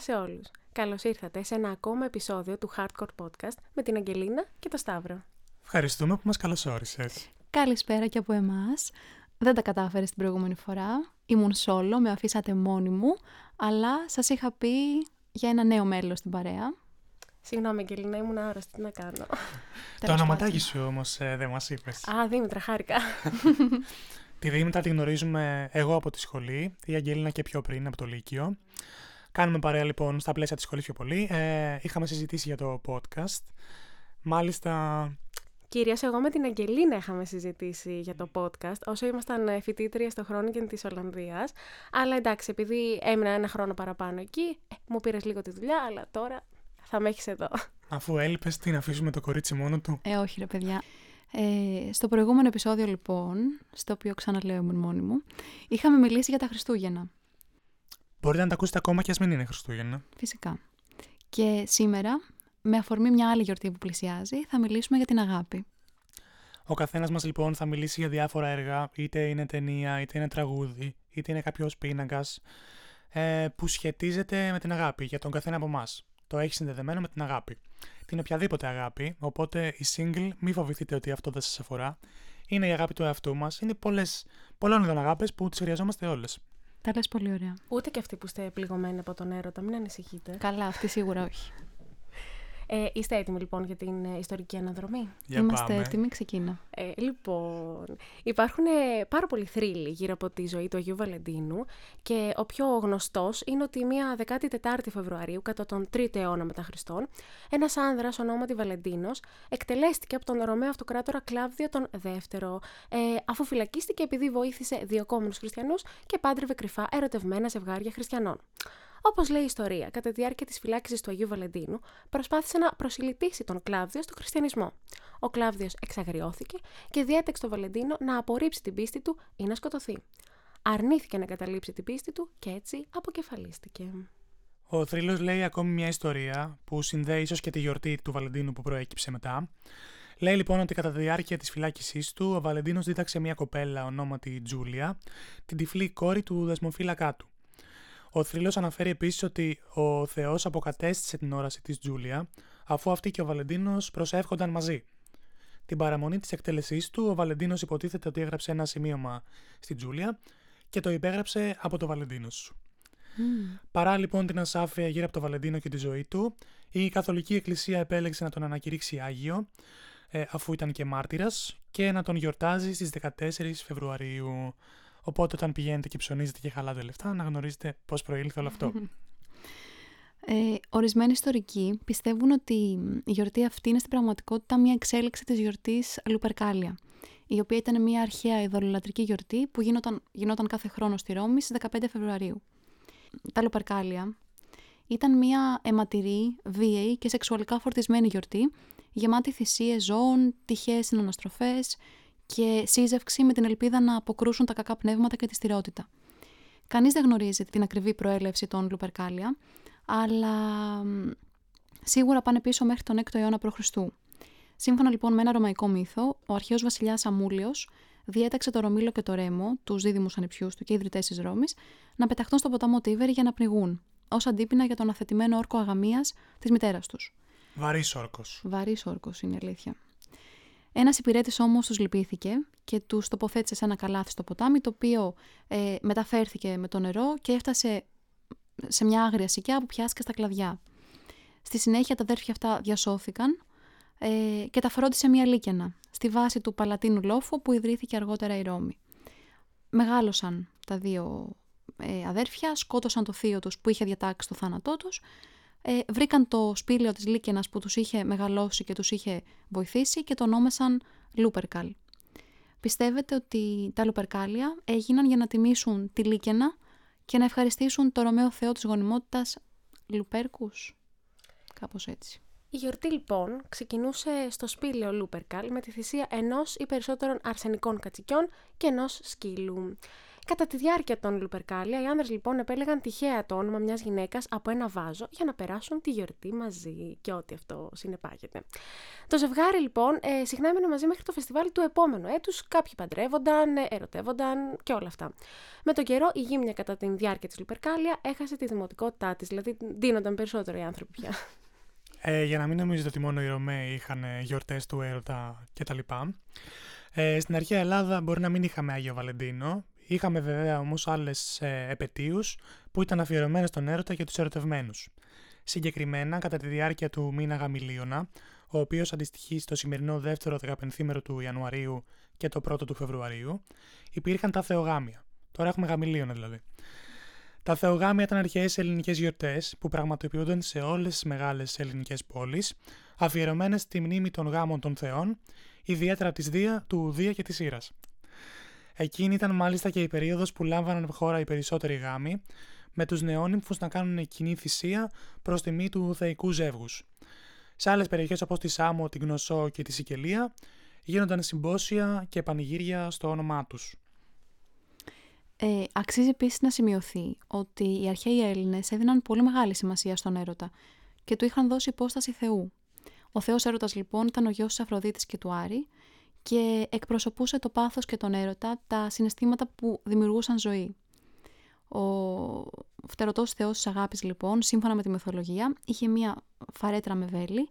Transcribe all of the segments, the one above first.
Καλησπέρα σε όλους. Καλώς ήρθατε σε ένα ακόμα επεισόδιο του Hardcore Podcast με την Αγγελίνα και το Σταύρο. Ευχαριστούμε που μας καλωσόρισες. Καλησπέρα και από εμάς. Δεν τα κατάφερε την προηγούμενη φορά. Ήμουν solo, με αφήσατε μόνη μου, αλλά σας είχα πει για ένα νέο μέλος στην παρέα. Συγγνώμη, Αγγελίνα, ήμουν άρρωστη. Τι να κάνω. Το ονοματάκι σου όμως ε, δεν μας είπες. Α, Δήμητρα, χάρηκα. Τη Δήμητρα τη γνωρίζουμε εγώ από τη σχολή, η Αγγέλινα και πιο πριν από το Λύκειο. Κάνουμε παρέα λοιπόν στα πλαίσια της σχολής πιο πολύ. Ε, είχαμε συζητήσει για το podcast. Μάλιστα, Κυρίω, εγώ με την Αγγελίνα είχαμε συζητήσει για το podcast όσο ήμασταν ε, φοιτήτρια στο χρόνο και της Ολλανδίας. Αλλά εντάξει, επειδή έμεινα ένα χρόνο παραπάνω εκεί, ε, μου πήρες λίγο τη δουλειά, αλλά τώρα θα με έχεις εδώ. αφού έλειπες, τι να αφήσουμε το κορίτσι μόνο του; Ε, όχι ρε παιδιά. Ε, στο προηγούμενο επεισόδιο λοιπόν, στο οποίο ξαναλέω ήμουν μόνη μου, είχαμε μιλήσει για τα Χριστούγεννα. Μπορείτε να τα ακούσετε ακόμα και ας μην είναι Χριστούγεννα. Φυσικά. Και σήμερα, με αφορμή μια άλλη γιορτή που πλησιάζει, θα μιλήσουμε για την αγάπη. Ο καθένας μας λοιπόν θα μιλήσει για διάφορα έργα, είτε είναι ταινία, είτε είναι τραγούδι, είτε είναι κάποιο πίνακας, ε, που σχετίζεται με την αγάπη για τον καθένα από εμάς. Το έχει συνδεδεμένο με την αγάπη. Την οποιαδήποτε αγάπη, οπότε η single, μην φοβηθείτε ότι αυτό δεν σας αφορά. Είναι η αγάπη του εαυτού μας. Είναι πολλές, πολλών ειδών αγάπες που τις χρειαζόμαστε όλες. Τα λες πολύ ωραία. Ούτε και αυτοί που είστε πληγωμένοι από τον έρωτα, μην ανησυχείτε. Καλά, αυτή σίγουρα όχι. Ε, είστε έτοιμοι λοιπόν για την ε, ιστορική αναδρομή; Για Είμαστε πάμε. έτοιμοι, ξεκίνα. Ε, λοιπόν, υπάρχουν ε, πάρα πολλοί θρύλοι γύρω από τη ζωή του Αγίου Βαλεντίνου και ο πιο γνωστός είναι ότι μία 14η Φεβρουαρίου, κατά τον 3ο αιώνα μετά Χριστόν, ένας άνδρας ονόματι Βαλεντίνος εκτελέστηκε από τον Ρωμαίο Αυτοκράτορα Κλάβδιο τον δεύτερο, ε, αφού φυλακίστηκε επειδή βοήθησε διοκόμενους χριστιανούς και πάντρευε κρυφά ερωτευμένα ζευγάρια χριστιανών. Όπως λέει η ιστορία, κατά τη διάρκεια της φυλάκισης του Αγίου Βαλεντίνου, προσπάθησε να προσιλητήσει τον Κλάβδιος στο χριστιανισμό. Ο Κλάβδιος εξαγριώθηκε και διέταξε τον Βαλεντίνο να απορρίψει την πίστη του ή να σκοτωθεί. Αρνήθηκε να καταλήψει την πίστη του και έτσι αποκεφαλίστηκε. Ο θρύλος λέει ακόμη μια ιστορία που συνδέει ίσως και τη γιορτή του Βαλεντίνου που προέκυψε μετά. Λέει λοιπόν ότι κατά τη διάρκεια της φυλάκισής του, ο Βαλεντίνος δίδαξε μια κοπέλα ονόματι Τζούλια, την τυφλή κόρη του δεσμοφύλακά του. Ο θρύλος αναφέρει επίσης ότι ο Θεός αποκατέστησε την όραση της Τζούλια, αφού αυτή και ο Βαλεντίνος προσεύχονταν μαζί. Την παραμονή της εκτέλεσής του, ο Βαλεντίνος υποτίθεται ότι έγραψε ένα σημείωμα στη Τζούλια και το υπέγραψε από το Βαλεντίνος. Παρά λοιπόν την ασάφεια γύρω από το Βαλεντίνο και τη ζωή του, η Καθολική Εκκλησία επέλεξε να τον ανακηρύξει Άγιο, ε, αφού ήταν και μάρτυρας, και να τον γιορτάζει στις 14 Φεβρουαρίου. Οπότε όταν πηγαίνετε και ψωνίζετε και χαλάτε λεφτά, να γνωρίζετε πώς προήλθε όλο αυτό. Ε, ορισμένοι ιστορικοί πιστεύουν ότι η γιορτή αυτή είναι στην πραγματικότητα μια εξέλιξη της γιορτής Λουπερκάλια, η οποία ήταν μια αρχαία ειδωλολατρική γιορτή που γινόταν, γινόταν κάθε χρόνο στη Ρώμη στις 15 Φεβρουαρίου. Τα Λουπερκάλια ήταν μια αιματηρή, βίαιη και σεξουαλικά φορτισμένη γιορτή, γεμάτη θυσίες ζώων, τυχαίες συναναστροφές και σύζευξη με την ελπίδα να αποκρούσουν τα κακά πνεύματα και τη στηρότητα. Κανείς δεν γνωρίζει την ακριβή προέλευση των Λουπερκάλια, αλλά μ, σίγουρα πάνε πίσω μέχρι τον 6ο αιώνα π.Χ. Σύμφωνα λοιπόν με ένα ρωμαϊκό μύθο, ο αρχαίος βασιλιάς Αμούλιος διέταξε το Ρωμήλο και το Ρέμο, τους δίδυμους ανιψιούς του και ιδρυτές της Ρώμης, να πεταχτούν στο ποταμό Τίβερη για να πνιγούν, ως αντίπεινα για τον αθετημένο όρκο αγαμίας της μητέρας τους. Βαρύς όρκος. Βαρύς όρκος είναι η αλήθεια. Ένας υπηρέτης όμως τους λυπήθηκε και τους τοποθέτησε σε ένα καλάθι στο ποτάμι, το οποίο ε, μεταφέρθηκε με το νερό και έφτασε σε μια άγρια σικιά που πιάστηκε στα κλαδιά. Στη συνέχεια τα αδέρφια αυτά διασώθηκαν ε, και τα φρόντισε μια λίκαινα στη βάση του Παλατίνου Λόφου που ιδρύθηκε αργότερα η Ρώμη. Μεγάλωσαν τα δύο ε, αδέρφια, σκότωσαν το θείο τους που είχε διατάξει το θάνατό τους, ε, βρήκαν το σπήλαιο της Λίκαινας που τους είχε μεγαλώσει και τους είχε βοηθήσει και το ονόμασαν Λούπερκαλ. Πιστεύετε ότι τα Λουπερκάλια έγιναν για να τιμήσουν τη Λίκαινα και να ευχαριστήσουν το Ρωμαίο Θεό της γονιμότητας Λουπέρκους; Κάπως έτσι. Η γιορτή λοιπόν ξεκινούσε στο σπήλαιο Λούπερκαλ με τη θυσία ενός ή περισσότερων αρσενικών κατσικιών και ενός σκύλου. Κατά τη διάρκεια των Λουπερκάλια, οι άνδρες λοιπόν επέλεγαν τυχαία το όνομα μιας γυναίκας από ένα βάζο για να περάσουν τη γιορτή μαζί και ό,τι αυτό συνεπάγεται. Το ζευγάρι λοιπόν ε, συχνά έμενε μαζί μέχρι το φεστιβάλ του επόμενου έτους, κάποιοι παντρεύονταν, ε, ερωτεύονταν και όλα αυτά. Με τον καιρό η γύμνια κατά τη διάρκεια της Λουπερκάλια έχασε τη δημοτικότητά της, δηλαδή δίνονταν περισσότερο οι άνθρωποι πια. Ε, για να μην νομίζετε ότι μόνο οι Ρωμαίοι είχαν γιορτές του έρωτα κτλ. Ε, στην αρχαία Ελλάδα μπορεί να μην είχαμε Άγιο Βαλεντίνο. Είχαμε βέβαια όμως άλλες ε, επαιτίους που ήταν αφιερωμένες στον έρωτα και τους ερωτευμένους. Συγκεκριμένα, κατά τη διάρκεια του μήνα Γαμιλίωνα, ο οποίος αντιστοιχεί στο σημερινό δεύτερο δεκαπενθήμερο του Ιανουαρίου και το πρώτο του Φεβρουαρίου, υπήρχαν τα Θεογάμια. Τώρα έχουμε Γαμιλίωνα δηλαδή. Τα Θεογάμια ήταν αρχαίες ελληνικές γιορτές που πραγματοποιούνταν σε όλες τις μεγάλες ελληνικές πόλεις, αφιερωμένες στη μνήμη των γάμων των Θεών, ιδιαίτερα της Δία, του Δία και της Ήρας. Εκείνη ήταν μάλιστα και η περίοδος που λάμβαναν χώρα οι περισσότεροι γάμοι, με τους νεόνυμφους να κάνουν κοινή θυσία προς τιμή του θεϊκού ζεύγους. Σε άλλες περιοχές όπως τη Σάμο, την Γνωσό και τη Σικελία γίνονταν συμπόσια και πανηγύρια στο όνομά τους. Ε, αξίζει επίσης να σημειωθεί ότι οι αρχαίοι Έλληνες έδιναν πολύ μεγάλη σημασία στον έρωτα και του είχαν δώσει υπόσταση Θεού. Ο Θεός Έρωτας λοιπόν ήταν ο γιος της Αφροδίτης και του Άρη και εκπροσωπούσε το πάθος και τον έρωτα, τα συναισθήματα που δημιουργούσαν ζωή. Ο φτερωτός θεός της αγάπης λοιπόν, σύμφωνα με τη μυθολογία, είχε μία φαρέτρα με βέλη,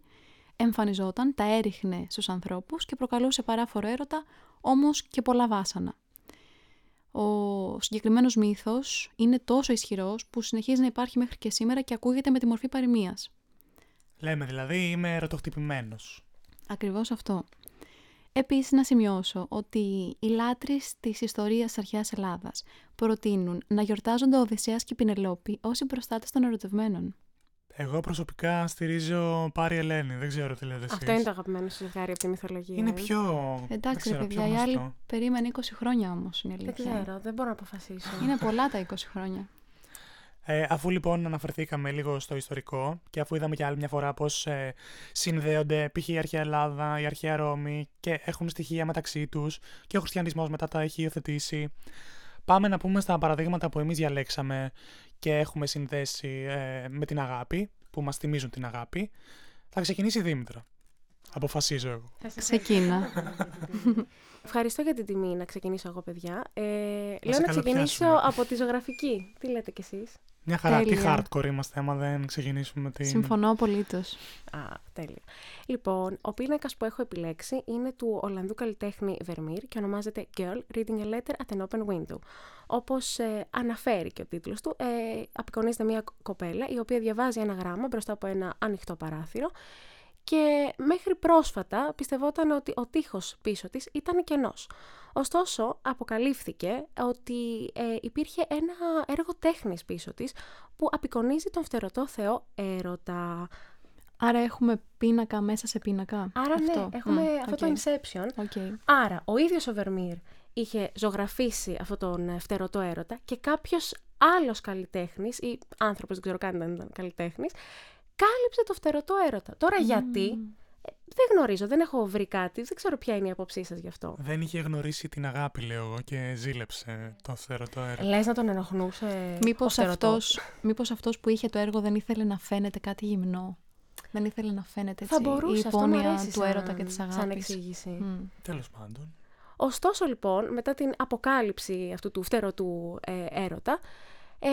εμφανιζόταν, τα έριχνε στους ανθρώπους και προκαλούσε παράφορο έρωτα, όμως και πολλά βάσανα. Ο συγκεκριμένος μύθος είναι τόσο ισχυρός που συνεχίζει να υπάρχει μέχρι και σήμερα και ακούγεται με τη μορφή παροιμίας. Λέμε δηλαδή είμαι ερωτοχτυπημένος. Ακριβώς αυτό. Επίσης να σημειώσω ότι οι λάτρεις της ιστορίας αρχαίας Ελλάδας προτείνουν να γιορτάζονται ο Οδυσσέας και η Πινελόπη ως οι προστάτες των ερωτευμένων. Εγώ προσωπικά στηρίζω Πάρη Ελένη, δεν ξέρω τι λέτε εσείς. Αυτό είναι το αγαπημένο σου ζευγάρι από τη μυθολογία. Είναι ε. πιο... Εντάξει, δεν ρε ξέρω, παιδιά, πιο η άλλη γνωστό. περίμενε 20 χρόνια όμως είναι η Δεν αλήθεια. ξέρω, δεν μπορώ να αποφασίσω. Είναι πολλά τα 20 χρόνια. Ε, αφού λοιπόν αναφερθήκαμε λίγο στο ιστορικό και αφού είδαμε και άλλη μια φορά πώς ε, συνδέονται π.χ. η αρχαία Ελλάδα, η αρχαία Ρώμη και έχουν στοιχεία μεταξύ τους και ο χριστιανισμός μετά τα έχει υιοθετήσει, πάμε να πούμε στα παραδείγματα που εμείς διαλέξαμε και έχουμε συνδέσει ε, με την αγάπη, που μας θυμίζουν την αγάπη. Θα ξεκινήσει η Δήμητρα. Αποφασίζω εγώ. Θα σε Ξεκίνα. Ευχαριστώ για την τιμή να ξεκινήσω εγώ, παιδιά. Ε, λέω σε να ξεκινήσω καλοπιάσουμε. από τη ζωγραφική. Τι λέτε κι εσείς; Μια χαρά, τι Τέλεια. hardcore είμαστε άμα δεν ξεκινήσουμε με την... Συμφωνώ απολύτως. Α, τέλεια. Λοιπόν, ο πίνακας που έχω επιλέξει είναι του Ολλανδού καλλιτέχνη Vermeer και ονομάζεται Girl Reading a Letter at an Open Window. Όπως ε, αναφέρει και ο τίτλος του, ε, απεικονίζεται μια κοπέλα η οποία διαβάζει ένα γράμμα μπροστά από ένα ανοιχτό παράθυρο και μέχρι πρόσφατα πιστευόταν ότι ο τείχος πίσω της ήταν κενός. Ωστόσο, αποκαλύφθηκε ότι ε, υπήρχε ένα έργο τέχνης πίσω της που απεικονίζει τον φτερωτό θεό έρωτα. Άρα έχουμε πίνακα μέσα σε πίνακα. Άρα αυτό. ναι, έχουμε Μμ, αυτό οκ. το Inception. Ok. Άρα, ο ίδιος ο Βερμίρ είχε ζωγραφίσει αυτόν τον ε, φτερωτό έρωτα και κάποιος άλλος καλλιτέχνης ή άνθρωπος, δεν ξέρω καν αν ήταν καλλιτέχνης, κάλυψε το φτερωτό έρωτα. Τώρα γιατί, ε, δεν γνωρίζω, δεν έχω βρει κάτι, δεν ξέρω ποια είναι η άποψή σας γι' αυτό. Δεν είχε γνωρίσει την αγάπη, λέω εγώ, και ζήλεψε το φτερωτό έργο. Λες να τον ενοχλούσε Μήπως ο φτερωτός. αυτός, μήπως αυτός που είχε το έργο δεν ήθελε να φαίνεται κάτι γυμνό; Δεν ήθελε να φαίνεται έτσι, Θα μπορούσε, η αυτό μου υπόνοια αρέσει του σαν, έρωτα και της αγάπης. σαν εξήγηση. Μμ. Τέλος πάντων. Ωστόσο λοιπόν, μετά την αποκάλυψη αυτού του φτερωτού ε, έρωτα, ε,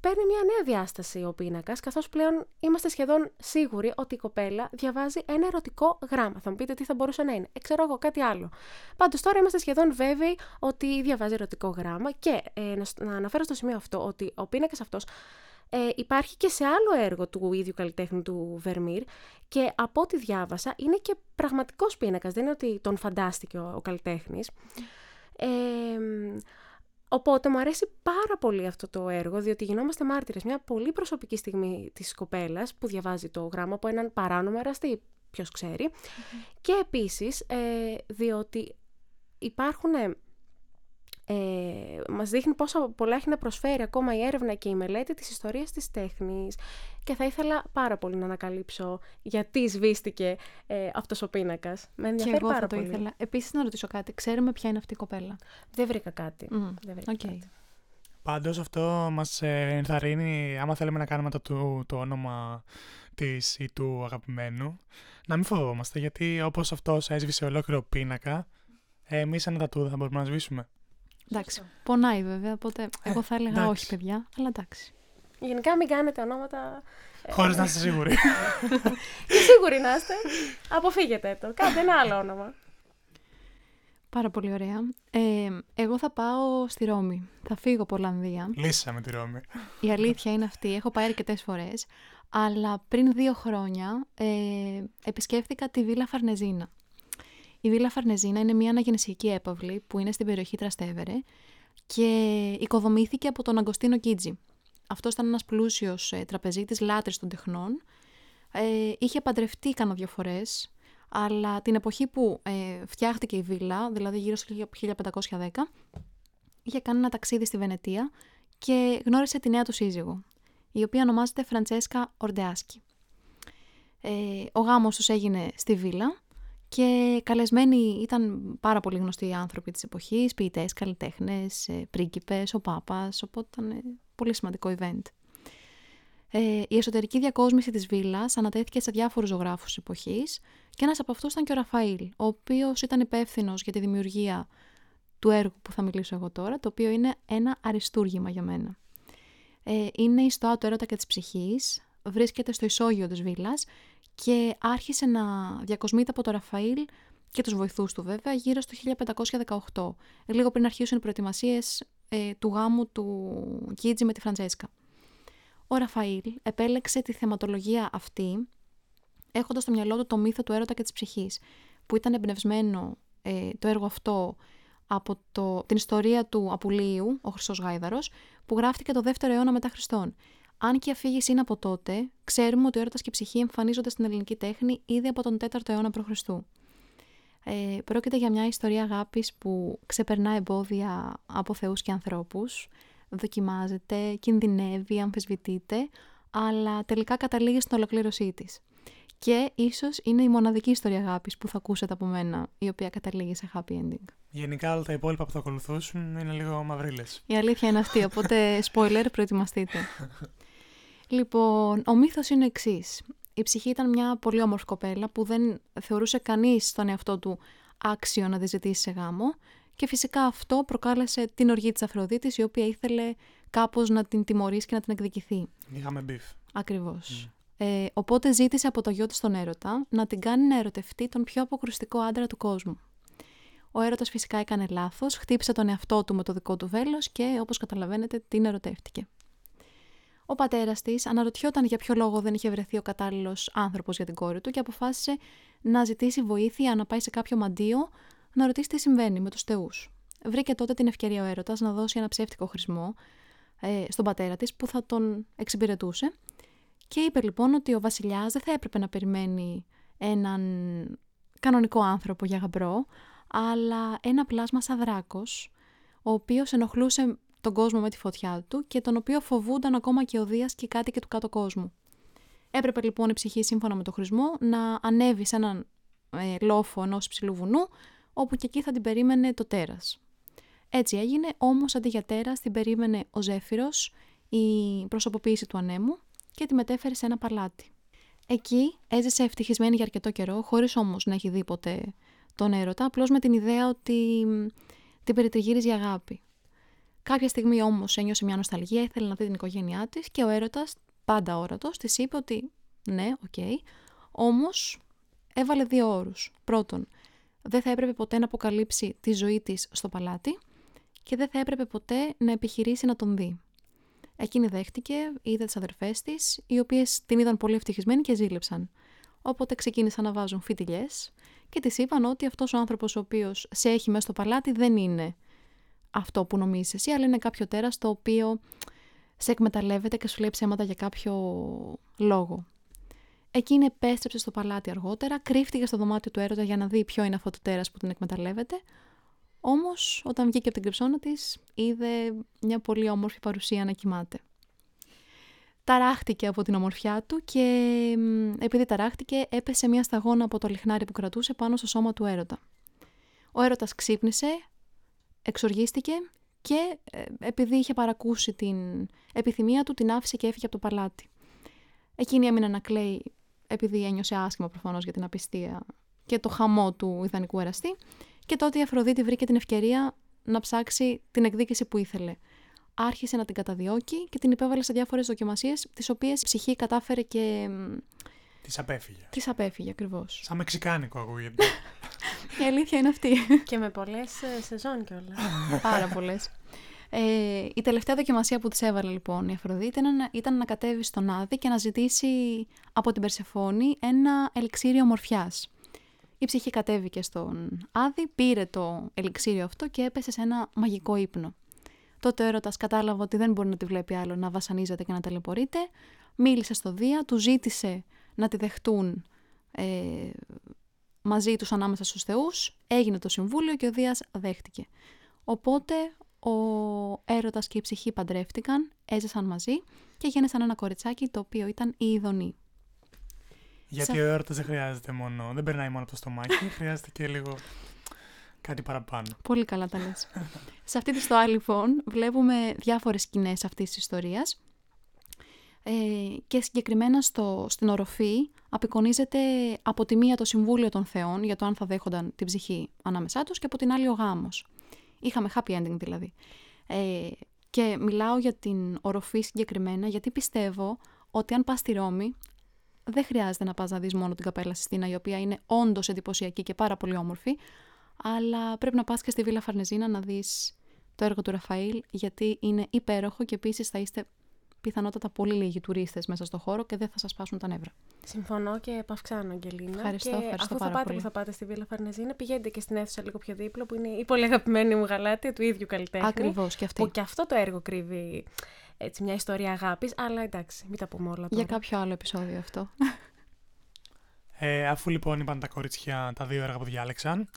παίρνει μια νέα διάσταση ο πίνακας, καθώς πλέον είμαστε σχεδόν σίγουροι ότι η κοπέλα διαβάζει ένα ερωτικό γράμμα. Θα μου πείτε τι θα μπορούσε να είναι. Ε, ξέρω εγώ κάτι άλλο. Πάντως τώρα είμαστε σχεδόν βέβαιοι ότι διαβάζει ερωτικό γράμμα και ε, να, σ- να αναφέρω στο σημείο αυτό ότι ο πίνακας αυτός ε, υπάρχει και σε άλλο έργο του ίδιου καλλιτέχνη του Βερμίρ και από ό,τι διάβασα είναι και πραγματικός πίνακας, δεν είναι ότι τον φαντάστηκε ο, ο καλλιτέχνης. Ε, μ, οπότε μου αρέσει πάρα πολύ αυτό το έργο, διότι γινόμαστε μάρτυρες μια πολύ προσωπική στιγμή της κοπέλας που διαβάζει το γράμμα από έναν παράνομο εραστή, ποιος ξέρει. Και επίσης, ε, διότι υπάρχουν ε, ε, μας δείχνει πόσα πολλά έχει να προσφέρει ακόμα η έρευνα και η μελέτη της ιστορίας της τέχνης και θα ήθελα πάρα πολύ να ανακαλύψω γιατί σβήστηκε ε, αυτός ο πίνακας. Με ενδιαφέρει και εγώ πάρα θα το πολύ. ήθελα. Επίσης να ρωτήσω κάτι. Ξέρουμε ποια είναι αυτή η κοπέλα. Δεν βρήκα κάτι. Μμ, Δεν βρήκα οκ. κάτι. Πάντως αυτό μας ε, ενθαρρύνει, άμα θέλουμε να κάνουμε το, του, το όνομα της ή του αγαπημένου, να μην φοβόμαστε, γιατί όπως αυτός έσβησε ολόκληρο πίνακα, ε, εμείς ένα τατού θα μπορούμε να σβήσουμε. Εντάξει. Πονάει βέβαια, οπότε εγώ θα έλεγα εντάξει. όχι, παιδιά, αλλά εντάξει. Γενικά μην κάνετε ονόματα... ε, Χωρίς να είστε σίγουροι. Και σίγουροι να είστε. Αποφύγετε το. Κάντε ένα άλλο όνομα. Πάρα πολύ ωραία. Ε, εγώ θα πάω στη Ρώμη. Θα φύγω από Ολλανδία. Λύσαμε τη Ρώμη. Η αλήθεια είναι αυτή. Έχω πάει αρκετές φορές. Αλλά πριν δύο χρόνια ε, επισκέφθηκα τη Βίλα Φαρνεζίνα. Η Βίλα Φαρνεζίνα είναι μια αναγεννησιακή έπαυλη που είναι στην περιοχή Τραστέβερε και οικοδομήθηκε από τον Αγκοστίνο Κίτζι. Αυτός ήταν ένας πλούσιος ε, τραπεζίτης λάτρης των τεχνών. Ε, είχε παντρευτεί κάνα δύο φορές, αλλά την εποχή που ε, φτιάχτηκε η βίλα, δηλαδή γύρω στο 1510, είχε κάνει ένα ταξίδι στη Βενετία και γνώρισε τη νέα του σύζυγο, η οποία ονομάζεται Φραντσέσκα Ορντεάσκι. Ε, ο γάμος τους έγινε στη βίλα και καλεσμένοι ήταν πάρα πολύ γνωστοί άνθρωποι της εποχής, ποιητές, καλλιτέχνες, ε, πρίγκιπες, ο Πάπας, οπότε ήταν ε, πολύ σημαντικό event. Ε, η εσωτερική διακόσμηση της βίλας ανατέθηκε σε διάφορους ζωγράφους της εποχής και ένας από αυτούς ήταν και ο Ραφαήλ, ο οποίος ήταν υπεύθυνος για τη δημιουργία του έργου που θα μιλήσω εγώ τώρα, το οποίο είναι ένα αριστούργημα για μένα. Ε, είναι η στοά του έρωτα και της ψυχής, βρίσκεται στο ισόγειο της βίλας και άρχισε να διακοσμείται από τον Ραφαήλ και τους βοηθούς του βέβαια γύρω στο 1518, λίγο πριν αρχίσουν οι προετοιμασίες ε, του γάμου του Κίτζι με τη Φραντζέσκα. Ο Ραφαήλ επέλεξε τη θεματολογία αυτή έχοντας στο μυαλό του το μύθο του έρωτα και της ψυχής, που ήταν εμπνευσμένο ε, το έργο αυτό από το, την ιστορία του Απουλίου, ο Χρυσός Γάιδαρος, που γράφτηκε το 2ο αιώνα μετά Χριστόν. Αν και η αφήγηση είναι από τότε, ξέρουμε ότι ο έρωτας και η ψυχή εμφανίζονται στην ελληνική τέχνη ήδη από τον 4ο αιώνα π.Χ. Ε, πρόκειται για μια ιστορία αγάπης που ξεπερνά εμπόδια από θεούς και ανθρώπους, δοκιμάζεται, κινδυνεύει, αμφισβητείται, αλλά τελικά καταλήγει στην ολοκλήρωσή της. Και ίσως είναι η μοναδική ιστορία αγάπης που θα ακούσετε από μένα, η οποία καταλήγει σε happy ending. Γενικά όλα τα υπόλοιπα που θα ακολουθούσουν είναι λίγο μαυρίλες. Η αλήθεια είναι αυτή, οπότε spoiler, προετοιμαστείτε. λοιπόν, ο μύθος είναι εξής. Η ψυχή ήταν μια πολύ όμορφη κοπέλα που δεν θεωρούσε κανείς στον εαυτό του άξιο να τη ζητήσει σε γάμο και φυσικά αυτό προκάλεσε την οργή της Αφροδίτης η οποία ήθελε κάπως να την τιμωρήσει και να την εκδικηθεί. Είχαμε beef. Ακριβώς. Ε, οπότε ζήτησε από το γιο της τον έρωτα να την κάνει να ερωτευτεί τον πιο αποκρουστικό άντρα του κόσμου. Ο έρωτας φυσικά έκανε λάθος, χτύπησε τον εαυτό του με το δικό του βέλος και όπως καταλαβαίνετε την ερωτεύτηκε. Ο πατέρας της αναρωτιόταν για ποιο λόγο δεν είχε βρεθεί ο κατάλληλος άνθρωπος για την κόρη του και αποφάσισε να ζητήσει βοήθεια, να πάει σε κάποιο μαντείο, να ρωτήσει τι συμβαίνει με τους θεούς. Βρήκε τότε την ευκαιρία ο έρωτας να δώσει ένα ψεύτικο χρησμό ε, στον πατέρα της που θα τον εξυπηρετούσε και είπε λοιπόν ότι ο βασιλιάς δεν θα έπρεπε να περιμένει έναν κανονικό άνθρωπο για γαμπρό, αλλά ένα πλάσμα σαν δράκος, ο οποίος ενοχλούσε τον κόσμο με τη φωτιά του και τον οποίο φοβούνταν ακόμα και ο Δίας και οι κάτοικοι του κάτω κόσμου. Έπρεπε λοιπόν η ψυχή σύμφωνα με το χρησμό να ανέβει σε έναν ε, λόφο ενός υψηλού βουνού, όπου και εκεί θα την περίμενε το τέρας. Έτσι έγινε, όμως αντί για τέρας την περίμενε ο Ζέφυρος, η προσωποποίηση του ανέμου και τη μετέφερε σε ένα παλάτι. Εκεί έζησε ευτυχισμένη για αρκετό καιρό, χωρίς όμως να έχει δει ποτέ τον έρωτα, απλώς με την ιδέα ότι την περιτριγύριζε η αγάπη. Κάποια στιγμή όμως ένιωσε μια νοσταλγία, ήθελε να δει την οικογένειά της και ο έρωτας, πάντα όρατος, της είπε ότι ναι, ok, okay, όμως έβαλε δύο όρους. Πρώτον, δεν θα έπρεπε ποτέ να αποκαλύψει τη ζωή της στο παλάτι και δεν θα έπρεπε ποτέ να επιχειρήσει να τον δει. Εκείνη δέχτηκε, είδε τις αδερφές της, οι οποίες την είδαν πολύ ευτυχισμένη και ζήλεψαν. Οπότε ξεκίνησαν να βάζουν φιτιλιές και της είπαν ότι αυτός ο άνθρωπος ο οποίος σε έχει μέσα στο παλάτι δεν είναι αυτό που νομίζεις εσύ, αλλά είναι κάποιο τέρας το οποίο σε εκμεταλλεύεται και σου λέει ψέματα για κάποιο λόγο. Εκείνη επέστρεψες στο παλάτι αργότερα, κρύφτηκες στο δωμάτιο του έρωτα για να δει ποιο είναι αυτό το τέρας που την εκμεταλλεύεται, Όμως όταν βγήκε από την κρυψώνα της είδε μια πολύ όμορφη παρουσία να κοιμάται. Ταράχτηκε από την ομορφιά του και επειδή ταράχτηκε έπεσε μια σταγόνα από το λιχνάρι που κρατούσε πάνω στο σώμα του έρωτα. Ο έρωτας ξύπνησε, εξοργίστηκε και ε, επειδή είχε παρακούσει την επιθυμία του την άφησε και έφυγε από το παλάτι. Εκείνη έμεινε να κλαίει επειδή ένιωσε άσχημα προφανώς για την απιστία και το χαμό του ιδανικού εραστή και τότε η Αφροδίτη βρήκε την ευκαιρία να ψάξει την εκδίκηση που ήθελε. Άρχισε να την καταδιώκει και την υπέβαλε σε διάφορες δοκιμασίες, τις οποίες η ψυχή κατάφερε και. Τη απέφυγε. Τη απέφυγε, ακριβώς. Σαν μεξικάνικο ακούγεται. η αλήθεια είναι αυτή. και με πολλές ε, σεζόν κιόλας. Πάρα πολλές. Ε, η τελευταία δοκιμασία που της έβαλε λοιπόν η Αφροδίτη ήταν, ήταν να κατέβει στον Άδη και να ζητήσει από την Περσεφόνη ένα ελιξίριο μορφιάς. Η ψυχή κατέβηκε στον Άδη, πήρε το ελιξίριο αυτό και έπεσε σε ένα μαγικό ύπνο. Τότε ο έρωτας κατάλαβε ότι δεν μπορεί να τη βλέπει άλλο να βασανίζεται και να ταλαιπωρείται. Μίλησε στο Δία, του ζήτησε να τη δεχτούν ε, μαζί τους ανάμεσα στους θεούς. Έγινε το συμβούλιο και ο Δίας δέχτηκε. Οπότε ο έρωτας και η ψυχή παντρεύτηκαν, έζησαν μαζί και γέννησαν ένα κοριτσάκι το οποίο ήταν η Ιδονή. Γιατί ο έρωτας δεν χρειάζεται μόνο, δεν περνάει μόνο από το στομάχι, χρειάζεται και λίγο κάτι παραπάνω. Πολύ καλά τα λες. Σε αυτή τη στοά λοιπόν βλέπουμε διάφορες σκηνές αυτής της ιστορίας ε, και συγκεκριμένα στο, στην οροφή απεικονίζεται από τη μία το Συμβούλιο των Θεών για το αν θα δέχονταν την ψυχή ανάμεσά τους και από την άλλη ο γάμος. Είχαμε happy ending δηλαδή. Ε, και μιλάω για την οροφή συγκεκριμένα γιατί πιστεύω ότι αν πας στη Ρώμη δεν χρειάζεται να πας να δεις μόνο την καπέλα Συστήνα, η οποία είναι όντως εντυπωσιακή και πάρα πολύ όμορφη, αλλά πρέπει να πας και στη Βίλα Φαρνεζίνα να δεις το έργο του Ραφαήλ, γιατί είναι υπέροχο και επίσης θα είστε πιθανότατα πολύ λίγοι τουρίστες μέσα στο χώρο και δεν θα σας πάσουν τα νεύρα. Συμφωνώ και παυξάνω, Αγγελίνα. Ευχαριστώ, και ευχαριστώ αφού πάρα θα πάτε πολύ. που θα πάτε στη Βίλα Φαρνεζίνα, πηγαίνετε και στην αίθουσα λίγο πιο δίπλα, που είναι η πολύ αγαπημένη μου γαλάτια του ίδιου καλλιτέχνη. Ακριβώς και αυτή. Που και αυτό το έργο κρύβει έτσι, μια ιστορία αγάπης, αλλά εντάξει, μην τα πούμε όλα τώρα. Για κάποιο άλλο επεισόδιο αυτό. Ε, αφού λοιπόν είπαν τα κορίτσια τα δύο έργα που διάλεξαν,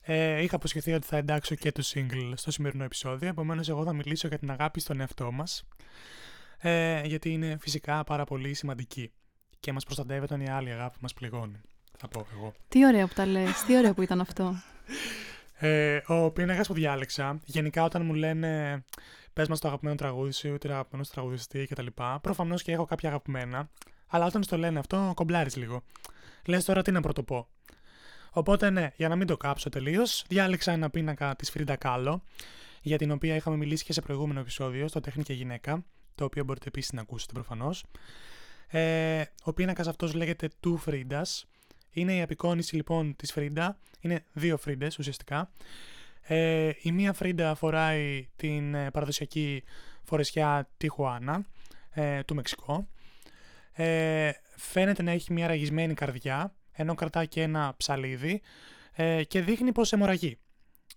ε, είχα αποσχεθεί ότι θα εντάξω και το single στο σημερινό επεισόδιο. Επομένως, εγώ θα μιλήσω για την αγάπη στον εαυτό μας. Ε, γιατί είναι φυσικά πάρα πολύ σημαντική. Και μας προστατεύει όταν η άλλη αγάπη μας πληγώνει. Θα πω εγώ. Τι ωραία που τα λες, τι ωραίο που ήταν αυτό. Ε, ο πίνακας που διάλεξα, γενικά όταν μου λένε πες μας το αγαπημένο τραγούδι σου, το αγαπημένο τραγουδιστή κτλ. Προφανώς και έχω κάποια αγαπημένα, αλλά όταν στο λένε αυτό, κομπλάρεις λίγο. Λες τώρα τι να πρωτοπώ. Οπότε ναι, για να μην το κάψω τελείως, διάλεξα ένα πίνακα της Φρίντα Κάλο, για την οποία είχαμε μιλήσει και σε προηγούμενο επεισόδιο, στο Τέχνη και Γυναίκα, το οποίο μπορείτε επίσης να ακούσετε προφανώς. Ε, ο πίνακας αυτός λέγεται Two Fridas. Είναι η απεικόνιση λοιπόν της Φρίντα. Είναι δύο Φρίντες ουσιαστικά. Ε, η μία Φρίντα φοράει την ε, παραδοσιακή φορεσιά Τεχουάνα ε, του Μεξικό. Ε, φαίνεται να έχει μια ραγισμένη καρδιά, ενώ κρατά και ένα ψαλίδι ε, και δείχνει πως αιμορραγεί.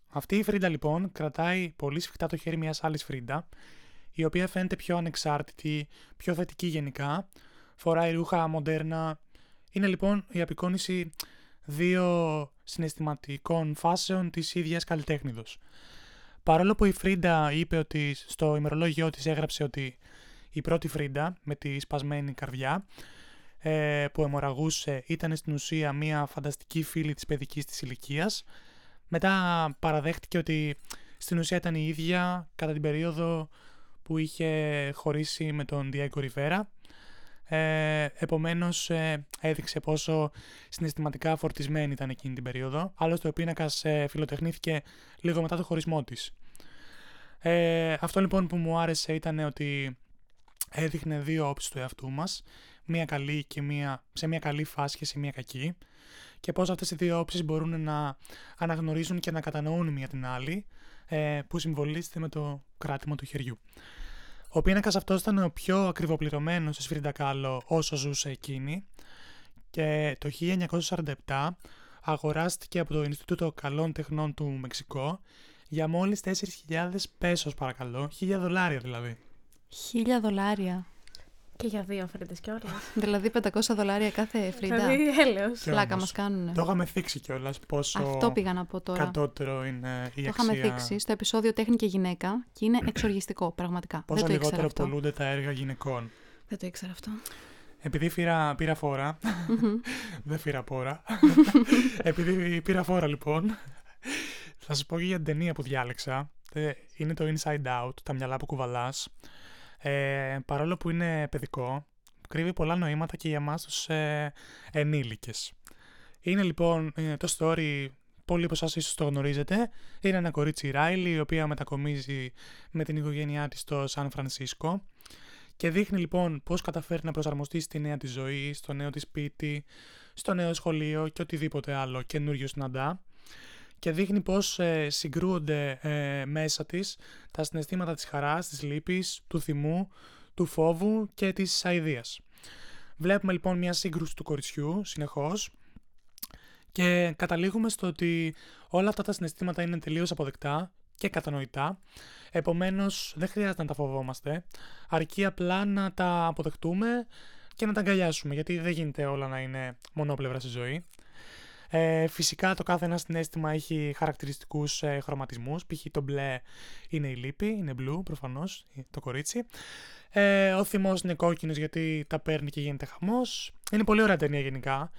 Αυτή η Φρίντα λοιπόν κρατάει πολύ σφιχτά το χέρι μιας άλλης Φρίντα, η οποία φαίνεται πιο ανεξάρτητη, πιο θετική γενικά, φοράει ρούχα μοντέρνα. Είναι λοιπόν η απεικόνιση δύο συναισθηματικών φάσεων της ίδιας καλλιτέχνηδος. Παρόλο που η Φρίντα είπε ότι στο ημερολόγιο της έγραψε ότι η πρώτη Φρίντα με τη σπασμένη καρδιά ε, που αιμορραγούσε ήταν στην ουσία μια φανταστική φίλη της παιδικής της ηλικίας. Μετά παραδέχτηκε ότι στην ουσία ήταν η ίδια κατά την περίοδο που είχε χωρίσει με τον Diego Rivera. Ε, επομένως ε, έδειξε πόσο συναισθηματικά φορτισμένη ήταν εκείνη την περίοδο. Άλλωστε ο πίνακας ε, φιλοτεχνήθηκε λίγο μετά το χωρισμό της. Ε, αυτό λοιπόν που μου άρεσε ήταν ότι έδειχνε δύο όψεις του εαυτού μας, μία καλή και μία, σε μία καλή φάση και σε μία κακή και πώς αυτές οι δύο όψεις μπορούν να αναγνωρίζουν και να κατανοούν μία την άλλη ε, που συμβολίζεται με το κράτημα του χεριού. Ο πίνακας αυτός ήταν ο πιο ακριβοπληρωμένος στη Σφρίντα Κάλο όσο ζούσε εκείνη και το 1947 αγοράστηκε από το Ινστιτούτο Καλών Τεχνών του Μεξικό για μόλις 4.000 πέσος παρακαλώ, 1.000 δολάρια δηλαδή. Χίλια δολάρια. Και για δύο φρίντε κιόλας. δηλαδή 500 δολάρια κάθε φρίντα. Δηλαδή, έλεος. Πλάκα μας κάνουν. Το είχαμε θίξει κιόλας πόσο. Αυτό πήγα να πω τώρα. Κατώτερο είναι η το αξία. είχαμε θίξει στο επεισόδιο Τέχνη και Γυναίκα και είναι εξοργιστικό, πραγματικά. Πόσο Δεν το ήξερα λιγότερο αυτό. πολλούνται τα έργα γυναικών. Δεν το ήξερα αυτό. Επειδή πήρα, πήρα φόρα. Δεν πήρα πόρα. Επειδή πήρα φόρα, λοιπόν. θα σας πω και για την ταινία που διάλεξα. Ε, Είναι το Inside Out, τα μυαλά που κουβαλάς. Ε, παρόλο που είναι παιδικό, κρύβει πολλά νοήματα και για εμάς τους ε, ενήλικες. Είναι λοιπόν ε, το story, πολλοί από εσάς ίσως το γνωρίζετε, είναι ένα κορίτσι Ράιλι η οποία μετακομίζει με την οικογένειά της στο Σαν Φρανσίσκο και δείχνει λοιπόν πώς καταφέρει να προσαρμοστεί στη νέα της ζωή, στο νέο της σπίτι, στο νέο σχολείο και οτιδήποτε άλλο καινούριο συναντά και δείχνει πώς ε, συγκρούονται ε, μέσα της τα συναισθήματα της χαράς, της λύπης, του θυμού, του φόβου και της αηδίας. Βλέπουμε λοιπόν μια σύγκρουση του κοριτσιού συνεχώς και καταλήγουμε στο ότι όλα αυτά τα συναισθήματα είναι τελείως αποδεκτά και κατανοητά, επομένως δεν χρειάζεται να τα φοβόμαστε, αρκεί απλά να τα αποδεχτούμε και να τα αγκαλιάσουμε, γιατί δεν γίνεται όλα να είναι μονόπλευρα στη ζωή. Ε, φυσικά το κάθε ένας συνέστημα έχει χαρακτηριστικούς ε, χρωματισμούς, π.χ. το μπλε είναι η λύπη, είναι blue προφανώς, το κορίτσι. Ε, ο θυμός είναι κόκκινος γιατί τα παίρνει και γίνεται χαμός. Είναι πολύ ωραία ταινία γενικά.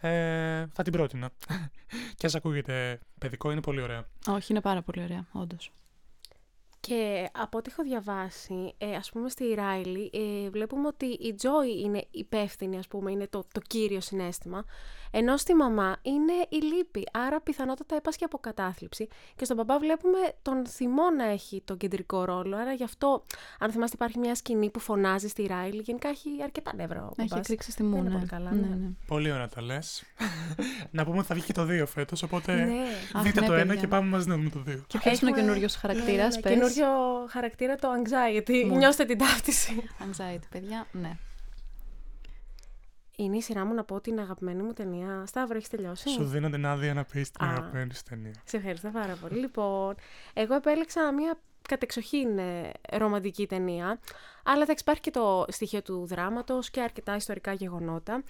Ε, θα την πρότεινα. και ας ακούγεται παιδικό, είναι πολύ ωραία. Όχι, είναι πάρα πολύ ωραία, όντως. Και από ό,τι έχω διαβάσει, ε, ας πούμε στη Ράιλι, ε, βλέπουμε ότι η Τζόι είναι υπεύθυνη, ας πούμε, είναι το, το κύριο συνέστημα, ενώ στη μαμά είναι η λύπη, άρα πιθανότατα έπασχε από κατάθλιψη. Και στον παπά βλέπουμε τον θυμό να έχει τον κεντρικό ρόλο, άρα γι' αυτό, αν θυμάστε, υπάρχει μια σκηνή που φωνάζει στη Ράιλι, γενικά έχει αρκετά νεύρα ο Έχει παπάς. εκρήξει στη Δεν μου, είναι ναι. πολύ καλά, ναι, ναι. ναι. Πολύ ωραία τα λες. να πούμε ότι θα βγει και το 2 φέτος, οπότε Ναι. Αχ, δείτε ναι, το ένα παιδιά. και πάμε μαζί να δούμε το 2. Και ποιος είναι ο Έχουμε- καινούριος χαρακτήρας, Ναι, ναι, Καινούριο χαρακτήρα το anxiety. Μου. Νιώστε την ταύτιση. Anxiety, παιδιά, ναι. Είναι η σειρά μου να πω την αγαπημένη μου ταινία. Σταύρο, έχεις τελειώσει; Σου δίνω την άδεια να πεις την Α. αγαπημένη σου ταινία. Σε ευχαριστώ πάρα πολύ. Λοιπόν, εγώ επέλεξα μια κατεξοχήν ε, ρομαντική ταινία. Αλλά εντάξει, υπάρχει και το στοιχείο του δράματος και αρκετά ιστορικά γεγονότα.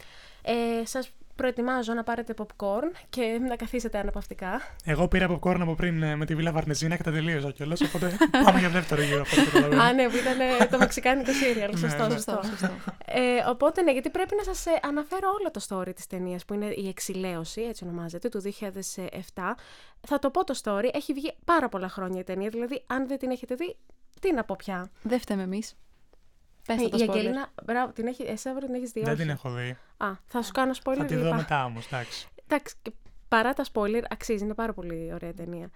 Ε, σας προετοιμάζω να πάρετε popcorn και να καθίσετε αναπαυτικά. Εγώ πήρα popcorn από πριν ε, με τη Βίλα Βαρνεζίνα και τα τελείωσα κιόλας, οπότε πάμε για δεύτερο γύρο. από ό,τι καταλαβαίνω. Α, ναι, που ήταν ε, το μεξικάνικο σύριαλ. Ναι, Σωστό, ναι. σωστό. Σωστό, σωστό. Ε, οπότε, ναι, γιατί πρέπει να σας ε, αναφέρω όλο το story της ταινίας, που είναι η εξηλαίωση, έτσι ονομάζεται, του 2007. Θα το πω το story, έχει βγει πάρα πολλά χρόνια η ταινία, δηλαδή αν δεν την έχετε δει, τι να πω πια. Δεν φταίμε εμείς. Πες Ε, τα η spoiler. Αγγελίνα, μπράβο, την έχει, εσύ αύριο την έχεις δει, Δεν όχι. την έχω δει. Α, θα σου κάνω spoiler. Θα τη δω είπα. μετά όμως, εντάξει. Εντάξει, και παρά τα spoiler, αξίζει, είναι πάρα πολύ ωραία ταινία.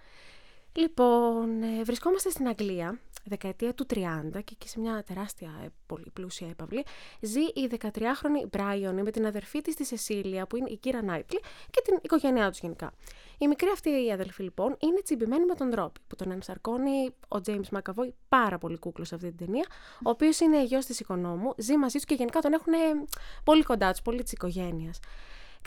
Λοιπόν, ε, βρισκόμαστε στην Αγγλία, δεκαετία του 30 και εκεί σε μια τεράστια, ε, πολύ πλούσια έπαυλη, ζει η 13χρονη Μπράιον με την αδερφή της τη Σεσίλια, που είναι η Κύρα Νάιτλι, και την οικογένειά τους γενικά. Η μικρή αυτή η αδελφή λοιπόν είναι τσιμπημένη με τον Ρόπι, που τον ενσαρκώνει ο James Μακαβόη, πάρα πολύ κούκλος σε αυτή την ταινία, ο οποίος είναι γιος της οικονόμου, ζει μαζί τους και γενικά τον έχουν πολύ κοντά τους, πολύ της οικογένειας.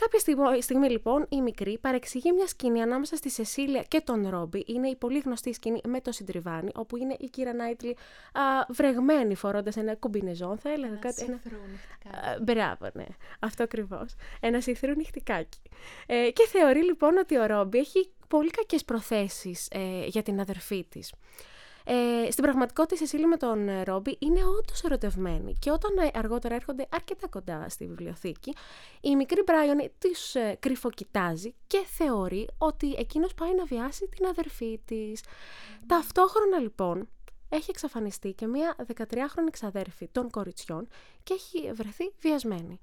Κάποια στιγμή, στιγμή λοιπόν η μικρή παρεξηγεί μια σκηνή ανάμεσα στη Σεσίλια και τον Ρόμπι. Είναι η πολύ γνωστή σκηνή με το συντριβάνι, όπου είναι η κύρα Νάιτλι α, βρεγμένη φορώντας ένα κουμπινεζόν, θα έλεγα κάτι. Ένα... Α, Μπράβο, ναι. Αυτό ακριβώς. Ένα συθρού νυχτικάκι. Ε, και θεωρεί λοιπόν ότι ο Ρόμπι έχει πολύ κακές προθέσεις ε, για την αδερφή της. Ε, στην πραγματικότητα η Σεσίλη με τον ε, Ρόμπι είναι όντως ερωτευμένοι και όταν ε, αργότερα έρχονται αρκετά κοντά στη βιβλιοθήκη, η μικρή Μπράιον τους ε, κρυφοκοιτάζει και θεωρεί ότι εκείνος πάει να βιάσει την αδερφή της. Ταυτόχρονα λοιπόν έχει εξαφανιστεί και μια 13χρονη ξαδέρφη των κοριτσιών και έχει βρεθεί βιασμένη.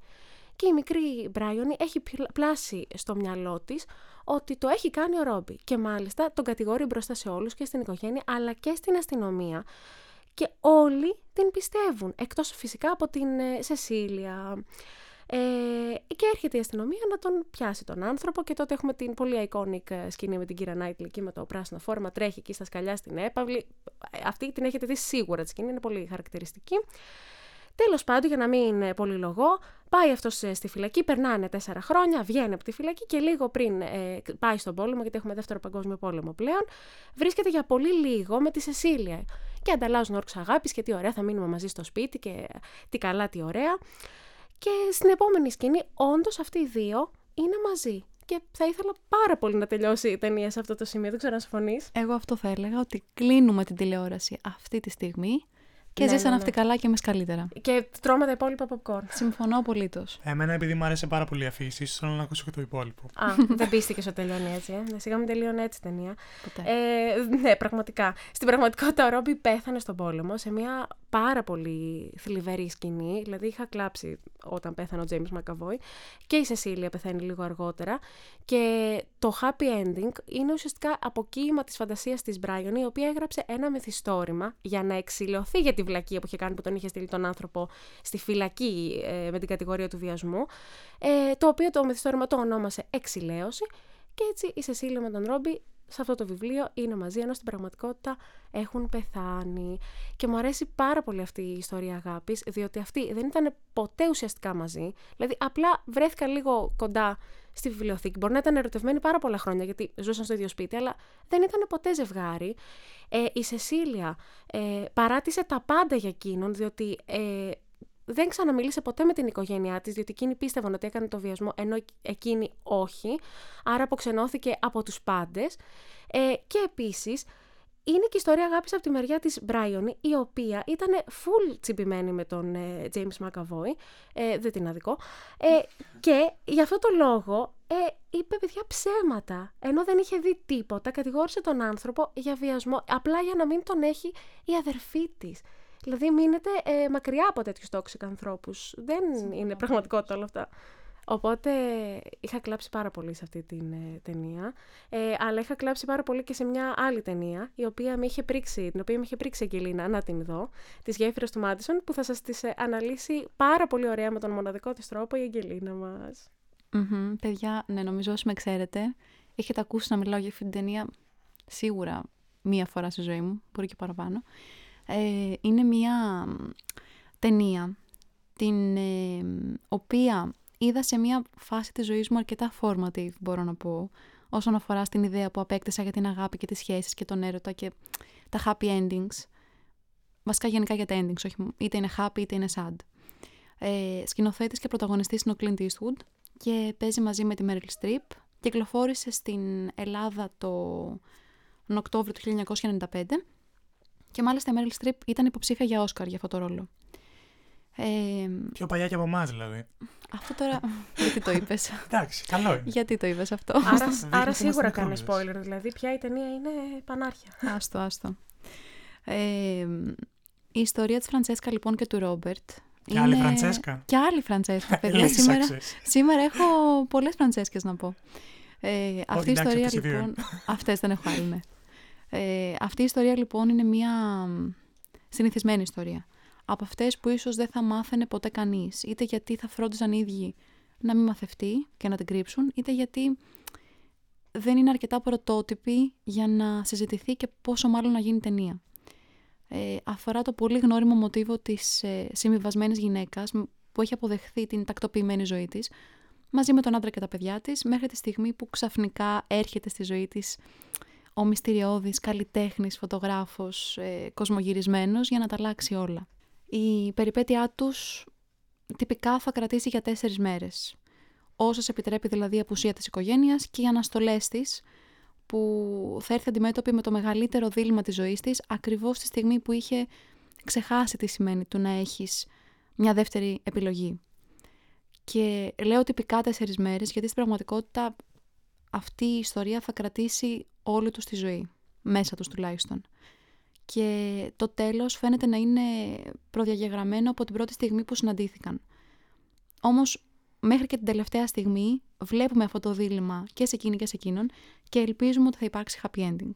Και η μικρή Μπράιον έχει πλα- πλάσει στο μυαλό της ότι το έχει κάνει ο Ρόμπι και μάλιστα τον κατηγορεί μπροστά σε όλους και στην οικογένεια αλλά και στην αστυνομία και όλοι την πιστεύουν, εκτός φυσικά από την ε, Σεσίλια. Ε, και έρχεται η αστυνομία να τον πιάσει τον άνθρωπο και τότε έχουμε την πολύ iconic ε, σκηνή με την κύρα Νάιτλι εκεί με το πράσινο φόρμα, τρέχει εκεί στα σκαλιά στην έπαυλη. Ε, Αυτή την έχετε δει σίγουρα τη σκηνή, είναι πολύ χαρακτηριστική. Τέλος πάντων, για να μην πολυλογώ, πάει αυτός στη φυλακή, περνάνε τέσσερα χρόνια, βγαίνει από τη φυλακή και λίγο πριν ε, πάει στον πόλεμο, γιατί έχουμε δεύτερο παγκόσμιο πόλεμο πλέον, βρίσκεται για πολύ λίγο με τη Σεσίλια. Και ανταλλάζουν όρκου αγάπης και τι ωραία, θα μείνουμε μαζί στο σπίτι και τι καλά, τι ωραία. Και στην επόμενη σκηνή, όντως αυτοί οι δύο είναι μαζί. Και θα ήθελα πάρα πολύ να τελειώσει η ταινία σε αυτό το σημείο. Δεν ξέρω αν συμφωνείς. Εγώ αυτό θα έλεγα, ότι κλείνουμε την τηλεόραση αυτή τη στιγμή και ναι, ζήσαν ναι, αυτοί ναι. καλά και εμείς καλύτερα. Και τρώμε τα υπόλοιπα popcorn. Συμφωνώ απολύτως. Εμένα, επειδή μου άρεσε πάρα πολύ η αφήση, θέλω να ακούσω και το υπόλοιπο. Α, δεν πίστηκες ότι τελειώνει έτσι. Ε. Σιγά μην τελειώνει έτσι η ταινία. Ε, ναι, πραγματικά. Στην πραγματικότητα, ο Ρόμπι πέθανε στον πόλεμο σε μια πάρα πολύ θλιβερή σκηνή. Δηλαδή, είχα κλάψει όταν πέθανε ο Τζέιμ Μακαβόη και η Σεσίλια πεθαίνει λίγο αργότερα. Και το happy ending είναι ουσιαστικά αποκοίημα της φαντασίας της Μπράιον, η οποία έγραψε ένα μυθιστόρημα για να εξηλαιωθεί για τη βλακία που είχε κάνει που τον είχε στείλει τον άνθρωπο στη φυλακή ε, με την κατηγορία του βιασμού. Ε, το οποίο το μυθιστόρημα το ονόμασε Εξηλαίωση. Και έτσι η Σεσίλια με τον Ρόμπι σε αυτό το βιβλίο είναι μαζί, ενώ στην πραγματικότητα έχουν πεθάνει. Και μου αρέσει πάρα πολύ αυτή η ιστορία αγάπης, διότι αυτοί δεν ήταν ποτέ ουσιαστικά μαζί. Δηλαδή, απλά βρέθηκαν λίγο κοντά στη βιβλιοθήκη. Μπορεί να ήταν ερωτευμένοι πάρα πολλά χρόνια, γιατί ζούσαν στο ίδιο σπίτι, αλλά δεν ήταν ποτέ ζευγάρι. Ε, η Σεσίλια ε, παράτησε τα πάντα για εκείνον, διότι ε, δεν ξαναμίλησε ποτέ με την οικογένειά της, διότι εκείνη πίστευαν ότι έκανε το βιασμό, ενώ εκείνη όχι. Άρα αποξενώθηκε από τους πάντες. Ε, και επίσης, είναι και η ιστορία αγάπης από τη μεριά της Μπράιον, η οποία ήταν full τσιμπημένη με τον ε, James McAvoy, ε, δεν την αδικό, ε, και γι' αυτό το λόγο ε, είπε παιδιά ψέματα, ενώ δεν είχε δει τίποτα, κατηγόρησε τον άνθρωπο για βιασμό, απλά για να μην τον έχει η αδερφή της. Δηλαδή μείνετε ε, μακριά από τέτοιους τόξικ ανθρώπους. Δεν είναι πραγματικότητα όλα αυτά. Οπότε είχα κλάψει πάρα πολύ σε αυτή την ε, ταινία. Ε, αλλά είχα κλάψει πάρα πολύ και σε μια άλλη ταινία, η οποία με είχε πρίξει, την οποία με είχε πρίξει η Αγγελίνα, να την δω, τι γέφυρε του Μάντισον, που θα σας τις ε, αναλύσει πάρα πολύ ωραία με τον μοναδικό της τρόπο η Αγγελίνα μας. mm παιδιά, ναι, νομίζω όσοι με ξέρετε, έχετε ακούσει να μιλάω για αυτή την ταινία σίγουρα μία φορά στη ζωή μου, μπορεί και παραπάνω. Ε, είναι μια ταινία την ε, οποία είδα σε μια φάση της ζωής μου αρκετά formative μπορώ να πω όσον αφορά στην ιδέα που απέκτησα για την αγάπη και τις σχέσεις και τον έρωτα και τα happy endings. Βασικά γενικά για τα endings όχι, είτε είναι happy είτε είναι sad. Ε, σκηνοθέτης και πρωταγωνιστής είναι ο Clint Eastwood και παίζει μαζί με τη Meryl Streep κυκλοφόρησε στην Ελλάδα το Οκτώβριο του 1995 και μάλιστα η Meryl Streep ήταν υποψήφια για Όσκαρ για αυτό το ρόλο. Ε, Πιο παλιά και από εμάς, δηλαδή. Αυτό τώρα. Γιατί το είπες; Εντάξει, καλό είναι. Γιατί το είπες αυτό; Άρα, άρα σίγουρα κάνει spoiler. Δηλαδή, πια η ταινία είναι πανάρχια. Άστο, άστο. Ε, η ιστορία της Φραντσέσκα λοιπόν και του Ρόμπερτ. Και άλλη Φραντσέσκα. Και άλλη Φραντσέσκα, παιδιά. σήμερα, σήμερα έχω πολλές Φραντσέσκες να πω. Ε, αυτή η ιστορία λοιπόν. Αυτές δεν έχω άλλη, ναι. Ε, αυτή η ιστορία λοιπόν είναι μια συνηθισμένη ιστορία. Από αυτές που ίσως δεν θα μάθαινε ποτέ κανείς, είτε γιατί θα φρόντιζαν οι ίδιοι να μην μαθευτεί και να την κρύψουν, είτε γιατί δεν είναι αρκετά πρωτότυπη για να συζητηθεί και πόσο μάλλον να γίνει ταινία. Ε, αφορά το πολύ γνώριμο μοτίβο της ε, συμβιβασμένης γυναίκας που έχει αποδεχθεί την τακτοποιημένη ζωή της μαζί με τον άντρα και τα παιδιά της μέχρι τη στιγμή που ξαφνικά έρχεται στη ζωή της ο μυστηριώδης καλλιτέχνης, φωτογράφος, ε, κοσμογυρισμένος για να τα αλλάξει όλα. Η περιπέτειά τους τυπικά θα κρατήσει για τέσσερις μέρες. Όσες επιτρέπει δηλαδή η απουσία της οικογένειας και οι αναστολές της που θα έρθει αντιμέτωπη με το μεγαλύτερο δίλημα της ζωής της ακριβώς τη στιγμή που είχε ξεχάσει τι σημαίνει του να έχεις μια δεύτερη επιλογή. Και λέω τυπικά τέσσερις μέρες γιατί στην πραγματικότητα αυτή η ιστορία θα κρατήσει όλη τους τη ζωή, μέσα τους τουλάχιστον. Και το τέλος φαίνεται να είναι προδιαγεγραμμένο από την πρώτη στιγμή που συναντήθηκαν. Όμως μέχρι και την τελευταία στιγμή βλέπουμε αυτό το δίλημα και σε εκείνη και σε εκείνον και ελπίζουμε ότι θα υπάρξει happy ending.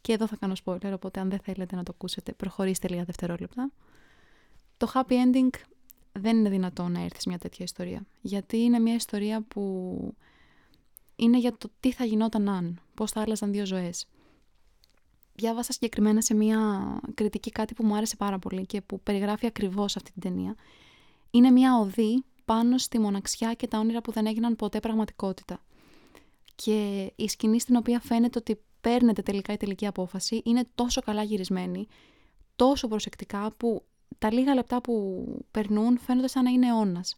Και εδώ θα κάνω spoiler, οπότε αν δεν θέλετε να το ακούσετε, προχωρήστε λίγα δευτερόλεπτα. Το happy ending δεν είναι δυνατό να έρθει σε μια τέτοια ιστορία. Γιατί είναι μια ιστορία που είναι για το τι θα γινόταν αν, πώς θα άλλαζαν δύο ζωές. διάβασα συγκεκριμένα σε μια κριτική κάτι που μου άρεσε πάρα πολύ και που περιγράφει ακριβώς αυτή την ταινία. Είναι μια οδή πάνω στη μοναξιά και τα όνειρα που δεν έγιναν ποτέ πραγματικότητα. Και η σκηνή στην οποία φαίνεται ότι παίρνετε τελικά η τελική απόφαση είναι τόσο καλά γυρισμένη, τόσο προσεκτικά που τα λίγα λεπτά που περνούν φαίνονται σαν να είναι αιώνας.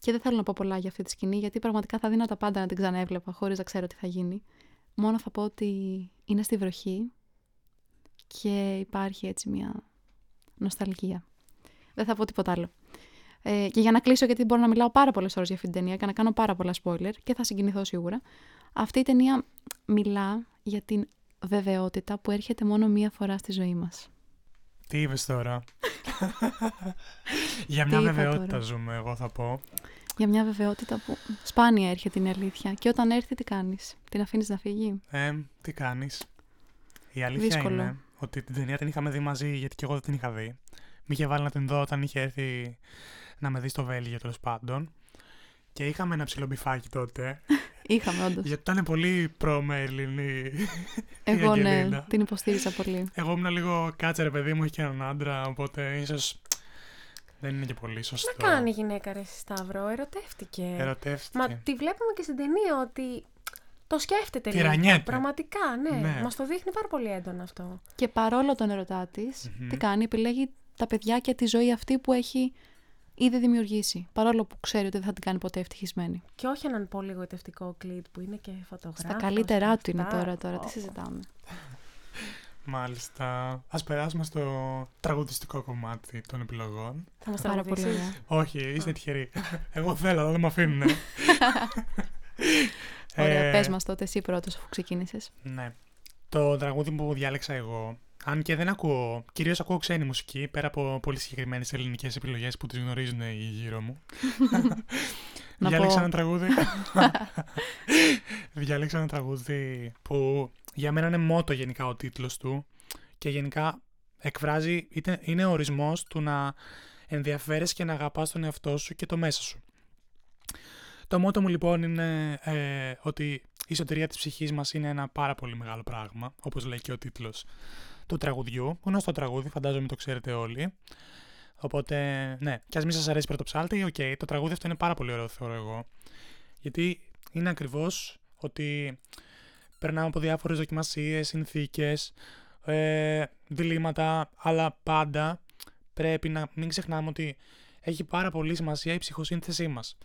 Και δεν θέλω να πω πολλά για αυτή τη σκηνή, γιατί πραγματικά θα δίνα τα πάντα να την ξανέβλεπα χωρίς να ξέρω τι θα γίνει. Μόνο θα πω ότι είναι στη βροχή και υπάρχει έτσι μια νοσταλγία. Δεν θα πω τίποτα άλλο. Ε, και για να κλείσω, γιατί μπορώ να μιλάω πάρα πολλές ώρες για αυτή την ταινία και να κάνω πάρα πολλά spoiler και θα συγκινηθώ σίγουρα. Αυτή η ταινία μιλά για την βεβαιότητα που έρχεται μόνο μία φορά στη ζωή μας. Τι είπες τώρα; για μια βεβαιότητα ζούμε, εγώ θα πω. Για μια βεβαιότητα που σπάνια έρχεται την αλήθεια. Και όταν έρθει, τι κάνεις, την αφήνεις να φύγει; Ε, τι κάνεις; Η αλήθεια είναι ότι την ταινία την είχαμε δει μαζί, γιατί και εγώ δεν την είχα δει. Μη είχε βάλει να την δω όταν είχε έρθει να με δει στο Βέλγιο τέλος πάντων. Και είχαμε ένα ψηλό μπιφάκι τότε. Είχαμε, όντως. Γιατί ήταν πολύ προ-Μέρλιν Εγώ ναι, την υποστήριζα πολύ. Εγώ ήμουν λίγο κάτσε ρε παιδί μου, έχει και έναν άντρα, οπότε ίσως δεν είναι και πολύ σωστό. Να κάνει γυναίκα ρε Σταύρο, ερωτεύτηκε. Ερωτεύτηκε. Μα τη βλέπουμε και στην ταινία ότι το σκέφτεται λίγο. Πραγματικά, ναι. ναι. Μας το δείχνει πάρα πολύ έντονο αυτό. Και παρόλο τον ερωτά της, τι κάνει, επιλέγει τα παιδιά και τη ζωή αυτή που έχει ήδη δημιουργήσει. Παρόλο που ξέρει ότι δεν θα την κάνει ποτέ ευτυχισμένη. Και όχι έναν πολύ γοητευτικό κλειπ που είναι και φωτογράφος. Στα καλύτερά του είναι τώρα, τώρα. Τι συζητάμε. Μάλιστα. Α περάσουμε στο τραγουδιστικό κομμάτι των επιλογών. Θα μας πάρα πολύ Όχι, είστε τυχεροί. Εγώ θέλω, αλλά δεν με αφήνουν. Ωραία, ε, πες μας τότε εσύ πρώτος αφού ξεκίνησες. Ναι. Το τραγούδι που διάλεξα εγώ αν και δεν ακούω, κυρίως ακούω ξένη μουσική, πέρα από πολύ συγκεκριμένες ελληνικές επιλογές που τις γνωρίζουν οι γύρω μου. Διάλεξα ένα τραγούδι. Διάλεξα ένα τραγούδι που για μένα είναι μότο γενικά ο τίτλος του και γενικά εκφράζει, είναι ο ορισμός του να ενδιαφέρεσαι και να αγαπάς τον εαυτό σου και το μέσα σου. Το μότο μου λοιπόν είναι ε, ότι η σωτηρία της ψυχής μας είναι ένα πάρα πολύ μεγάλο πράγμα, όπως λέει και ο τίτλος του τραγουδιού. Γνωστό τραγούδι, φαντάζομαι το ξέρετε όλοι. Οπότε, ναι, κι ας μην σας αρέσει Πρωτοψάλτη, ok, okay, το τραγούδι αυτό είναι πάρα πολύ ωραίο, θεωρώ εγώ. Γιατί είναι ακριβώς ότι περνάμε από διάφορες δοκιμασίες, συνθήκες, ε, διλήμματα, αλλά πάντα πρέπει να μην ξεχνάμε ότι έχει πάρα πολύ σημασία η ψυχοσύνθεσή μας.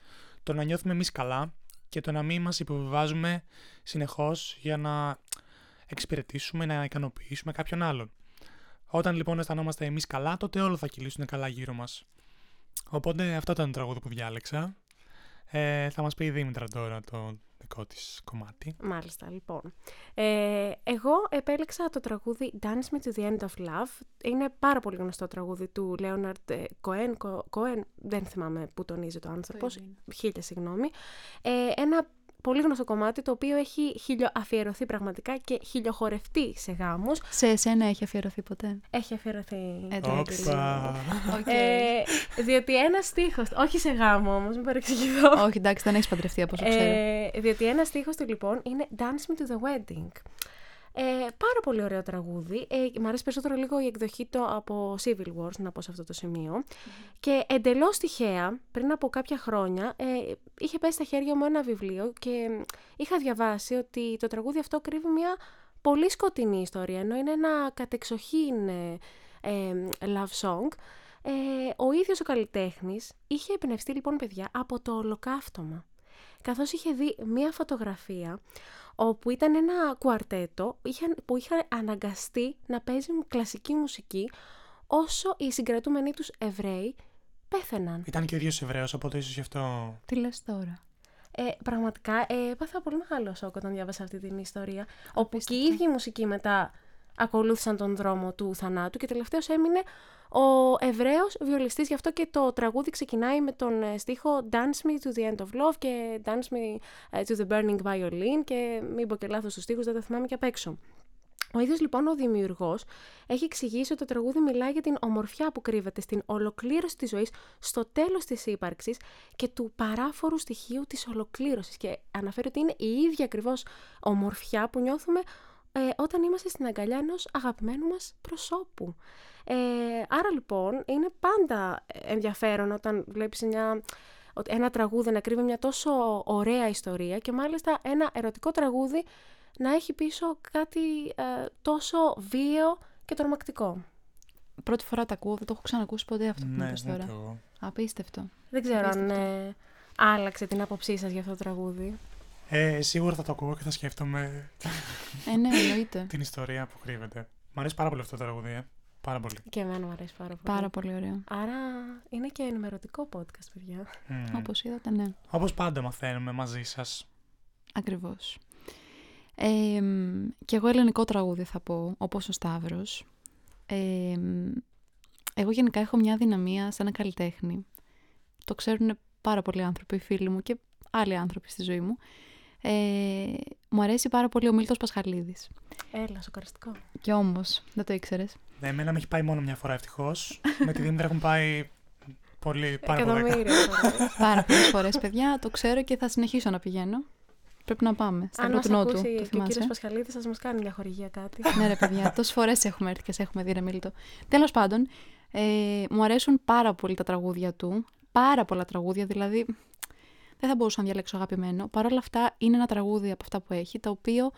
Το να νιώθουμε εμείς καλά και το να μην μας υποβιβάζουμε συνεχώς για να εξυπηρετήσουμε, να ικανοποιήσουμε κάποιον άλλον. Όταν λοιπόν αισθανόμαστε εμείς καλά, τότε όλο θα κυλήσουν καλά γύρω μας. Οπότε αυτό ήταν το τραγούδι που διάλεξα. Ε, θα μας πει η Δήμητρα τώρα το δικό της κομμάτι. Μάλιστα, λοιπόν. Ε, εγώ επέλεξα το τραγούδι Dance Me to the End of Love. Είναι πάρα πολύ γνωστό τραγούδι του Leonard Cohen. Cohen δεν θυμάμαι που τονίζει το άνθρωπος. Χίλια συγγνώμη. Ε, ένα πολύ γνωστό κομμάτι το οποίο έχει χιλιοαφιερωθεί πραγματικά και χιλιοχορευτεί σε γάμους. Σε εσένα έχει αφιερωθεί ποτέ; Έχει αφιερωθεί. Εντάξει. ε, διότι ένα στίχος. Όχι σε γάμο όμως, μην παρεξηγηθώ. Όχι, εντάξει, δεν έχεις παντρευτεί από όσο ξέρω. Ε, διότι ένα στίχος του λοιπόν είναι Dance me to the wedding. Ε, πάρα πολύ ωραίο τραγούδι. Ε, μ' αρέσει περισσότερο λίγο η εκδοχή του από Civil Wars, να πω σε αυτό το σημειο Και εντελώς τυχαία, πριν από κάποια χρόνια, ε, είχε πέσει στα χέρια μου ένα βιβλίο και είχα διαβάσει ότι το τραγούδι αυτό κρύβει μια πολύ σκοτεινή ιστορία, ενώ είναι ένα κατεξοχήν ε, ε, love song. Ε, ο ίδιος ο καλλιτέχνης είχε εμπνευστεί λοιπόν παιδιά από το ολοκαύτωμα καθώς είχε δει μία φωτογραφία όπου ήταν ένα κουαρτέτο που είχε αναγκαστεί να παίζουν κλασική μουσική όσο οι συγκρατούμενοι τους Εβραίοι πέθαιναν. Ήταν και ο ίδιος Εβραίος, οπότε ίσως γι' αυτό... Τι λες τώρα; Ε, πραγματικά ε, έπαθα πολύ μεγάλο σοκ όταν διάβασα αυτή την ιστορία, όπου και οι ίδιοι μουσικοί μετά ακολούθησαν τον δρόμο του θανάτου και τελευταίος έμεινε ο Εβραίος βιολιστής, γι' αυτό και το τραγούδι ξεκινάει με τον ε, στίχο Dance me to the end of love και Dance me ε, to the burning violin και μην πω και λάθος τους στίχους, δεν τα θυμάμαι και απ' έξω. Ο ίδιος λοιπόν ο δημιουργός έχει εξηγήσει ότι το τραγούδι μιλάει για την ομορφιά που κρύβεται στην ολοκλήρωση της ζωής, στο τέλος της ύπαρξης και του παράφορου στοιχείου της ολοκλήρωσης και αναφέρει ότι είναι η ίδια ακριβώς ομορφιά που νιώθουμε ε, όταν είμαστε στην αγκαλιά ενός αγαπημένου μας προσώπου. Ε, άρα λοιπόν είναι πάντα ενδιαφέρον όταν βλέπεις μια, ένα τραγούδι να κρύβει μια τόσο ωραία ιστορία και μάλιστα ένα ερωτικό τραγούδι να έχει πίσω κάτι ε, τόσο βίαιο και τρομακτικό. Πρώτη φορά τα ακούω, δεν το έχω ξανακούσει ποτέ αυτό που Ναι, μου είπες τώρα. το... Απίστευτο. Δεν ξέρω αν Απίστευτο. ε, άλλαξε την άποψή σας για αυτό το τραγούδι. Ε, σίγουρα θα το ακούω και θα σκέφτομαι Ε, ναι, εννοείται. την ιστορία που κρύβεται. Μ' αρέσει πάρα πολύ αυτό το τραγούδι, ε. Πάρα πολύ. Και εμένα μου αρέσει πάρα πολύ. Πάρα πολύ ωραίο. Άρα είναι και ενημερωτικό podcast, παιδιά. Mm. Όπως είδατε, ναι. Όπως πάντα μαθαίνουμε μαζί σας. Ακριβώς. Ε, και εγώ ελληνικό τραγούδι θα πω, όπως ο Σταύρος. Ε, εγώ γενικά έχω μια δυναμία σε ένα καλλιτέχνη. Το ξέρουν πάρα πολλοί άνθρωποι, φίλοι μου και άλλοι άνθρωποι στη ζωή μου. Ε, μου αρέσει πάρα πολύ ο Μίλτος Πασχαλίδης. Έλα, σοκαριστικό. Και όμως, δεν το ήξερες. Ναι, εμένα με έχει πάει μόνο μια φορά ευτυχώς. με τη Δήμητρα έχουν πάει πολύ, πάρα από δέκα. Εκατομμύρια φορές. Πάρα πολλές φορές, παιδιά, το ξέρω και θα συνεχίσω να πηγαίνω. Πρέπει να πάμε. Στα Αν μας κοντινό του, ακούσει το και ο θυμάσαι. κύριος Πασχαλίδης, θα μας κάνει μια χορηγία κάτι. ναι, ρε παιδιά, τόσες φορές έχουμε έρθει και σε έχουμε δει, ρε Μίλτο. Τέλος πάντων, ε, μου αρέσουν πάρα πολύ τα τραγούδια του. Πάρα πολλά τραγούδια, δηλαδή. Δεν θα μπορούσα να διαλέξω αγαπημένο. Παρ' όλα αυτά, είναι ένα τραγούδι από αυτά που έχει, το οποίο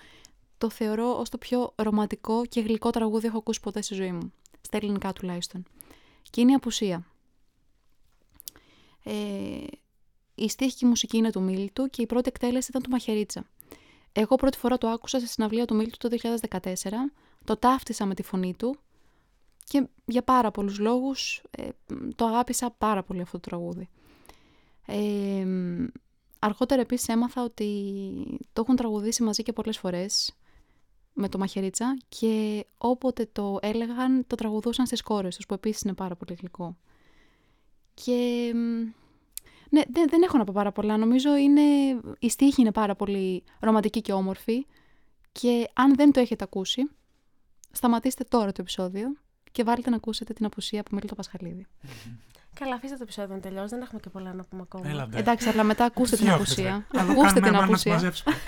το θεωρώ ως το πιο ρομαντικό και γλυκό τραγούδι έχω ακούσει ποτέ στη ζωή μου. Στα ελληνικά τουλάχιστον. Και είναι η απουσία. Ε, η στίχη και η μουσική είναι του Μίλτου και η πρώτη εκτέλεση ήταν του Μαχαιρίτσα. Εγώ πρώτη φορά το άκουσα στη συναυλία του Μίλτου το 2014, το ταύτισα με τη φωνή του και για πάρα πολλούς λόγους ε, το αγάπησα πάρα πολύ αυτό το τραγούδι. Ε, αργότερα επίσης έμαθα ότι το έχουν τραγουδήσει μαζί και πολλές φορές με το Μαχαιρίτσα και όποτε το έλεγαν το τραγουδούσαν στις κόρες τους που επίσης είναι πάρα πολύ γλυκό. Και μ, ναι, δεν, δεν έχω να πω πάρα πολλά. Νομίζω είναι, η στίχη είναι πάρα πολύ ρομαντική και όμορφη και αν δεν το έχετε ακούσει, σταματήστε τώρα το επεισόδιο και βάλτε να ακούσετε την απουσία από Μίλτο Πασχαλίδη. Καλά, αφήστε το επεισόδιο να τελειώσει. Δεν έχουμε και πολλά να πούμε ακόμα. Έλα, ντε. Εντάξει, αλλά μετά ακούστε την Διώχτε, απουσία. ρε. Να Ακούστε κάνουμε την ένα να μας απουσία. μαζέψουμε.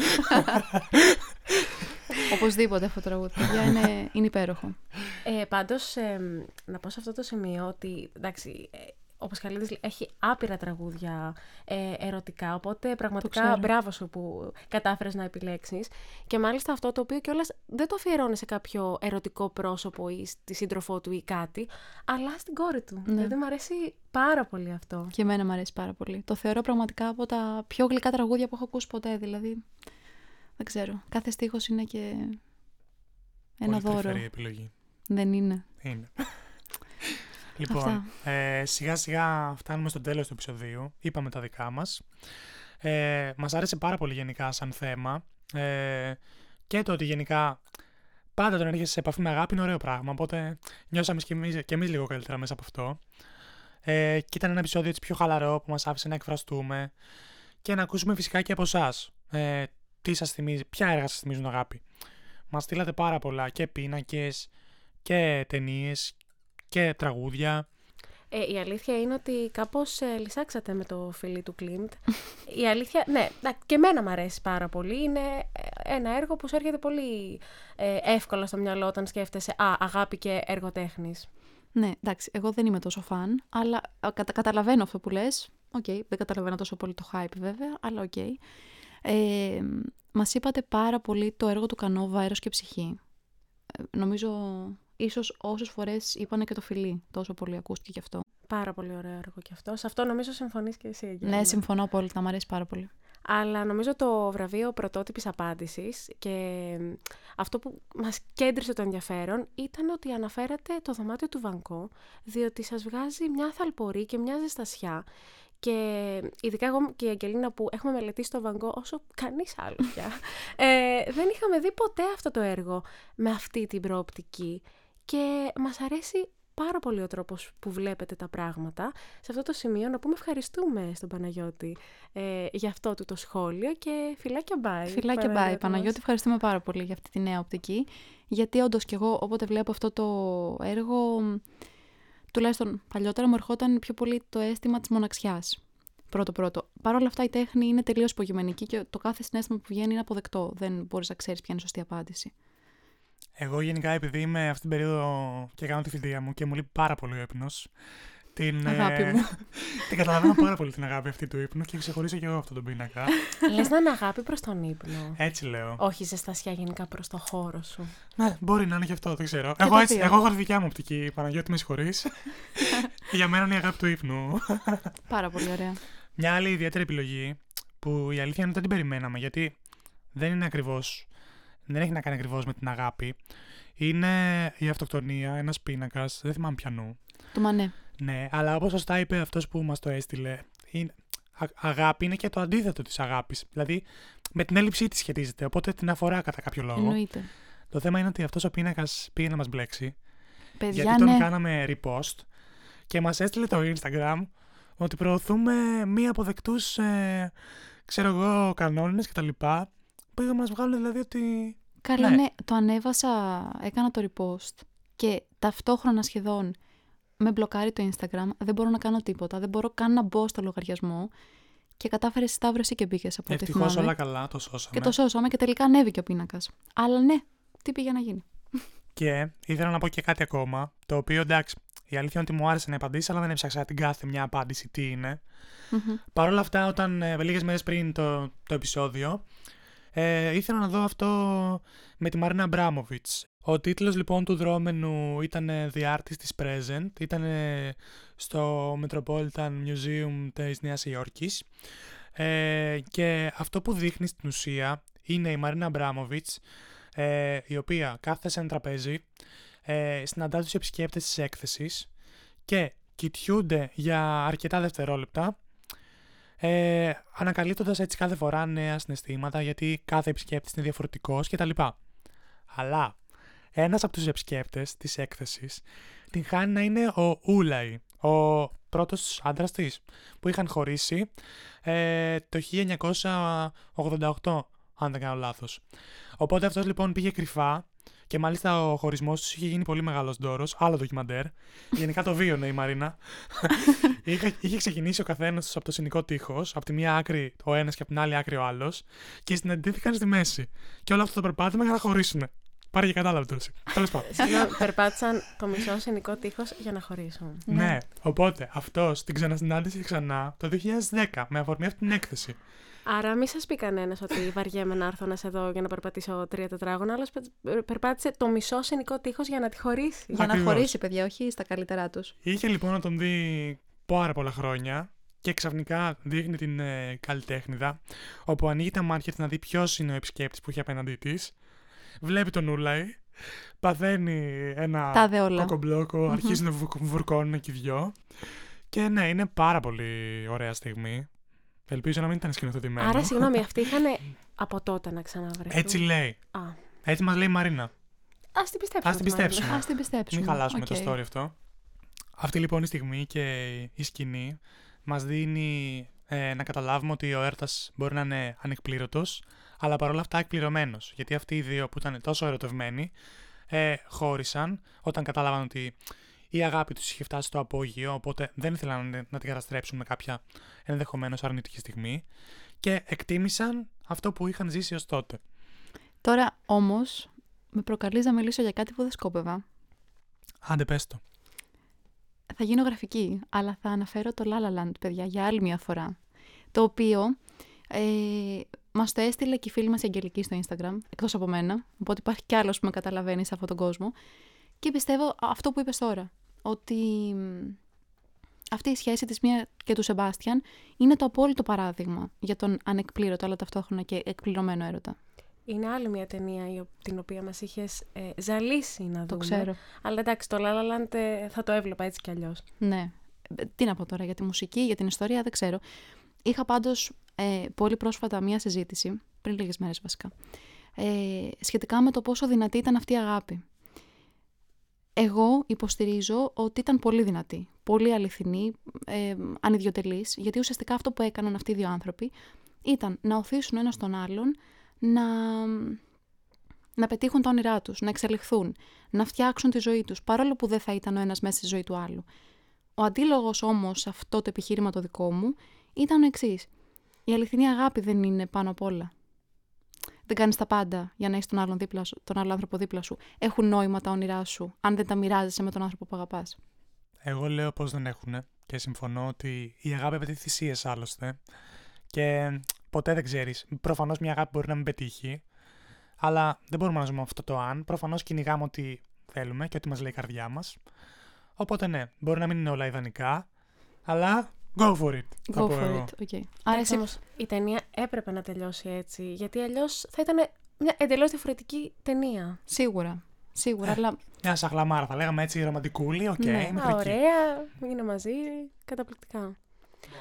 Οπωσδήποτε αυτό το τραγούδι. Παιδιά, είναι, είναι υπέροχο. Ε, πάντως, ε, να πω σε αυτό το σημείο ότι, εντάξει, ε, ο Πασχαλίδης έχει άπειρα τραγούδια ε, ερωτικά, οπότε πραγματικά ξέρω. μπράβο σου που κατάφερες να επιλέξεις. Και μάλιστα αυτό το οποίο κιόλας δεν το αφιερώνει σε κάποιο ερωτικό πρόσωπο ή στη σύντροφό του ή κάτι, αλλά στην κόρη του. Ναι. Δηλαδή μου αρέσει πάρα πολύ αυτό. Και εμένα μου αρέσει πάρα πολύ. Το θεωρώ πραγματικά από τα πιο γλυκά τραγούδια που έχω ακούσει ποτέ. Δηλαδή, δεν ξέρω. Κάθε στίχος είναι και ένα Πολύ δώρο. τρυφερή επιλογή. Δεν είναι. Είναι. Λοιπόν, Αυτά. ε, σιγά σιγά φτάνουμε στο τέλος του επεισοδίου. Είπαμε τα δικά μας. Ε, μας άρεσε πάρα πολύ γενικά σαν θέμα. Ε, και το ότι γενικά πάντα τον έρχεσαι σε επαφή με αγάπη είναι ωραίο πράγμα. Οπότε νιώσαμε και εμείς, και εμείς λίγο καλύτερα μέσα από αυτό. Ε, και ήταν ένα επεισόδιο έτσι πιο χαλαρό που μας άφησε να εκφραστούμε και να ακούσουμε φυσικά και από εσάς. Ε, τι σας θυμίζει, ποια έργα σας θυμίζουν αγάπη. Μας στείλατε πάρα πολλά και πίνακες και ταινίες και τραγούδια. Ε, η αλήθεια είναι ότι κάπως ε, λυσάξατε με το φιλί του Κλιμτ. η αλήθεια, ναι, εντάξει, και εμένα μου αρέσει πάρα πολύ. Είναι ε, ένα έργο που σου έρχεται πολύ ε, εύκολα στο μυαλό όταν σκέφτεσαι «Α, αγάπη και έργο τέχνης». Ναι, εντάξει, εγώ δεν είμαι τόσο φαν, αλλά α, κατα- καταλαβαίνω αυτό που λες. Οκ, δεν καταλαβαίνω τόσο πολύ το hype βέβαια, αλλά οκ. Ε, μας είπατε πάρα πολύ το έργο του Κανόβα, «Αέρος και ψυχή». Ε, νομίζω ίσως όσες φορές είπανε και το φιλί, τόσο πολύ ακούστηκε γι' αυτό. Πάρα πολύ ωραίο έργο και αυτό. Σε αυτό νομίζω συμφωνείς και εσύ, Αγγέλα. Ναι, συμφωνώ απόλυτα, μου αρέσει πάρα πολύ. Αλλά νομίζω το βραβείο πρωτότυπης απάντησης και αυτό που μας κέντρισε το ενδιαφέρον ήταν ότι αναφέρατε το δωμάτιο του Βανκό, διότι σας βγάζει μια θαλπορή και μια ζεστασιά και ειδικά εγώ και η Αγγελίνα που έχουμε μελετήσει το Βανκό όσο κανείς άλλο πια, ε, δεν είχαμε δει ποτέ αυτό το έργο με αυτή την προοπτική και μας αρέσει πάρα πολύ ο τρόπος που βλέπετε τα πράγματα. Σε αυτό το σημείο να πούμε ευχαριστούμε στον Παναγιώτη ε, για αυτό του το σχόλιο και φιλάκια bye. Φιλάκια bye, Παναγιώτη, ευχαριστούμε πάρα πολύ για αυτή τη νέα οπτική. Γιατί όντως και εγώ, όποτε βλέπω αυτό το έργο, μ, τουλάχιστον παλιότερα μου ερχόταν πιο πολύ το αίσθημα της μοναξιάς. Πρώτο-πρώτο. Παρ' όλα αυτά η τέχνη είναι τελείως υπογειμενική και το κάθε συνέστημα που βγαίνει είναι αποδεκτό. Δεν μπορείς να ξέρεις ποια είναι η σωστή απάντηση. Εγώ γενικά επειδή είμαι αυτή την περίοδο και κάνω τη φοιτεία μου και μου λείπει πάρα πολύ ο ύπνος. Την, Αγάπη μου. την καταλαβαίνω πάρα πολύ την αγάπη αυτή του ύπνου και ξεχωρίζω και εγώ αυτόν τον πίνακα. Λες να είναι αγάπη προς τον ύπνο. Έτσι λέω. Όχι ζεστασιά γενικά προς το χώρο σου. Ναι, μπορεί να είναι και αυτό, δεν ξέρω. Και Εγώ, τα έτσι, δύο. εγώ έχω τη δικιά μου οπτική. Παναγιώτη, με συγχωρείς. Για μένα είναι η αγάπη του ύπνου. Πάρα πολύ ωραία. Μια άλλη ιδιαίτερη επιλογή που η αλήθεια είναι ότι δεν την περιμέναμε γιατί δεν είναι ακριβώς. Δεν έχει να κάνει ακριβώς με την αγάπη. Είναι η αυτοκτονία, ένας πίνακας, δεν θυμάμαι πιανού. Του Μανέ. Ναι, αλλά όπως σωστά είπε αυτός που μας το έστειλε, είναι, α- αγάπη είναι και το αντίθετο της αγάπης. Δηλαδή με την έλλειψή της σχετίζεται, οπότε την αφορά κατά κάποιο λόγο. Εννοείται. Το θέμα είναι ότι αυτός ο πίνακας πήγε να μας μπλέξει. Παιδιά, γιατί τον ναι. κάναμε repost και μας έστειλε το Instagram ότι προωθούμε μη αποδεκτούς, ε, ξέρω εγώ, κανόνες και τα λοιπά. Που είχαν να μας βγάλουν δηλαδή ότι... Καλά, Ναι. ναι. Το ανέβασα, έκανα το repost και ταυτόχρονα σχεδόν με μπλοκάρει το Instagram. Δεν μπορώ να κάνω τίποτα. Δεν μπορώ καν να μπω στο λογαριασμό. Και κατάφερε σταύρωση και μπήκες από ό,τι Ευτυχώς θυμάμαι. όλα καλά, το σώσαμε. Και το σώσαμε και τελικά ανέβηκε ο πίνακας. Αλλά ναι, τι πήγε να γίνει. Και ήθελα να πω και κάτι ακόμα, το οποίο εντάξει, η αλήθεια είναι ότι μου άρεσε να απαντήσει, αλλά δεν έψαξα την κάθε μια απάντηση τι είναι. Μμμ. Παρ' όλα αυτά, όταν ε, λίγες μέρες πριν το, το επεισόδιο, ε, ήθελα να δω αυτό με τη Μαρίνα Αμπράμοβιτς. Ο τίτλος λοιπόν του δρόμενου ήταν ε, The Artist is Present, ήταν ε, στο Metropolitan Museum της Νέας Υόρκης. Ε, και αυτό που δείχνει στην ουσία είναι η Μαρίνα Αμπράμοβιτς ε, η οποία κάθεται σε ένα τραπέζι, ε, συναντά τους επισκέπτες της έκθεσης και κοιτιούνται για αρκετά δευτερόλεπτα ε, ανακαλύπτοντας έτσι κάθε φορά νέα συναισθήματα γιατί κάθε επισκέπτης είναι διαφορετικός κτλ. Αλλά ένας από τους επισκέπτες της έκθεσης την χάνει να είναι ο Ούλαϊ, ο πρώτος άντρας της, που είχαν χωρίσει ε, το 1988, αν δεν κάνω λάθος. Οπότε αυτός λοιπόν πήγε κρυφά και μάλιστα ο χωρισμός τους είχε γίνει πολύ μεγάλος ντόρος, άλλο ντοκιμαντέρ. Γενικά το βίωνε η Μαρίνα. είχε, είχε ξεκινήσει ο καθένας τους από το συνικό τείχος, από τη μία άκρη ο ένας και από την άλλη άκρη ο άλλος και συναντήθηκαν στη μέση. Και όλο αυτό το περπάτημα για να χωρίσουν. Πάρε και κατάλαβε τώρα. εσύ. Τέλος πάντων. Συγγνώμη, περπάτησαν το μισό συνικό τείχος για να χωρίσουν. Ναι, οπότε αυτός την ξανασυνάντησε ξανά το 2010 με αφορμή αυτή την έκθεση. Άρα, μη σας πει κανένας ότι βαριέμαι να έρθω να σε δω για να περπατήσω τρία τετράγωνα. Άλλο περπάτησε το μισό συνικό τείχος για να τη χωρίσει. Για να Ακριβώς. χωρίσει, παιδιά, όχι στα καλύτερά τους. Είχε λοιπόν να τον δει πάρα πολλά χρόνια και ξαφνικά δείχνει την ε, καλλιτέχνηδα, όπου ανοίγει τα μάτια της να δει ποιος είναι ο επισκέπτης που έχει απέναντί της. Βλέπει τον Ούλαϊ, παθαίνει ένα Τα δε όλα. κοκομπλόκο, αρχίζουν να βου- βουρκώνουν και οι δυο. Και ναι, είναι πάρα πολύ ωραία στιγμή. Ελπίζω να μην ήταν σκηνοθετημένο. Άρα, συγγνώμη, αυτοί είχαν από τότε να ξαναβρεθούν. Έτσι λέει. Α, Έτσι μας λέει η Μαρίνα. ας την πιστέψουμε. Ας την πιστέψουμε. Ας την πιστέψουμε. Μην χαλάσουμε Οκ. το story αυτό. Αυτή λοιπόν η στιγμή και η σκηνή μας δίνει ε, να καταλάβουμε ότι ο έρωτας μπορεί να είναι ανεκπλήρωτος, αλλά παρόλα αυτά εκπληρωμένος. Γιατί αυτοί οι δύο που ήταν τόσο ερωτευμένοι ε, χώρισαν όταν κατάλαβαν ότι η αγάπη τους είχε φτάσει στο απόγειο, οπότε δεν ήθελαν να- να την καταστρέψουν με κάποια ενδεχομένως αρνητική στιγμή και εκτίμησαν αυτό που είχαν ζήσει ως τότε. Τώρα όμως, με προκαλείς να μιλήσω για κάτι που δεν σκόπευα. Άντε πες το. Θα γίνω γραφική, αλλά θα αναφέρω το La La Land, παιδιά, για άλλη μια φορά. Το οποίο ε, μας το έστειλε και η φίλη μας η Αγγελική στο Instagram, εκτός από μένα. Οπότε υπάρχει κι άλλος που με καταλαβαίνει σε αυτόν τον κόσμο. Και πιστεύω αυτό που είπες τώρα. Ότι μ, αυτή η σχέση της μία και του Σεμπάστιαν είναι το απόλυτο παράδειγμα για τον ανεκπλήρωτο αλλά ταυτόχρονα και εκπληρωμένο έρωτα. Είναι άλλη μια ταινία η ο- την οποία μας είχες ε, ζαλίσει να δούμε. Το ξέρω. Αλλά εντάξει, το La La Land ε, θα το έβλεπα έτσι κι αλλιώς. Ναι. Ε, Τι να πω τώρα για τη μουσική, για την ιστορία, δεν ξέρω. Είχα πάντως ε, πολύ πρόσφατα μία συζήτηση, πριν λίγες μέρες βασικά, ε, σχετικά με το πόσο δυνατή ήταν αυτή η αγάπη. Εγώ υποστηρίζω ότι ήταν πολύ δυνατή, πολύ αληθινή, ε, ανιδιοτελής, γιατί ουσιαστικά αυτό που έκαναν αυτοί οι δύο άνθρωποι ήταν να οθήσουν ένας τον άλλον να, να πετύχουν τα όνειρά τους, να εξελιχθούν, να φτιάξουν τη ζωή τους, παρόλο που δεν θα ήταν ο ένας μέσα στη ζωή του άλλου. Ο αντίλογος όμως σε αυτό το επιχείρημα το δικό μου ήταν ο εξής. Η αληθινή αγάπη δεν είναι πάνω απ' όλα. Δεν κάνεις τα πάντα για να έχεις τον, άλλον δίπλα σου, τον άλλο άνθρωπο δίπλα σου. Έχουν νόημα τα όνειρά σου, αν δεν τα μοιράζεσαι με τον άνθρωπο που αγαπάς. Εγώ λέω πως δεν έχουν και συμφωνώ ότι η αγάπη απαιτεί θυσίε άλλωστε. Και ποτέ δεν ξέρεις. Προφανώς μια αγάπη μπορεί να μην πετύχει, αλλά δεν μπορούμε να ζούμε αυτό το αν. Προφανώς κυνηγάμε ό,τι θέλουμε και ό,τι μας λέει η καρδιά μας. Οπότε ναι, μπορεί να μην είναι όλα ιδανικά, αλλά go for it. Go for it. Okay. Άρα εσύ... όμως, η ταινία έπρεπε να τελειώσει έτσι, γιατί αλλιώς θα ήταν μια εντελώς διαφορετική ταινία. Σίγουρα. Σίγουρα, ε, αλλά... Μια σαχλαμάρα, θα λέγαμε έτσι ρομαντικούλη, ok. Okay, ναι. ωραία, είναι μαζί, καταπληκτικά.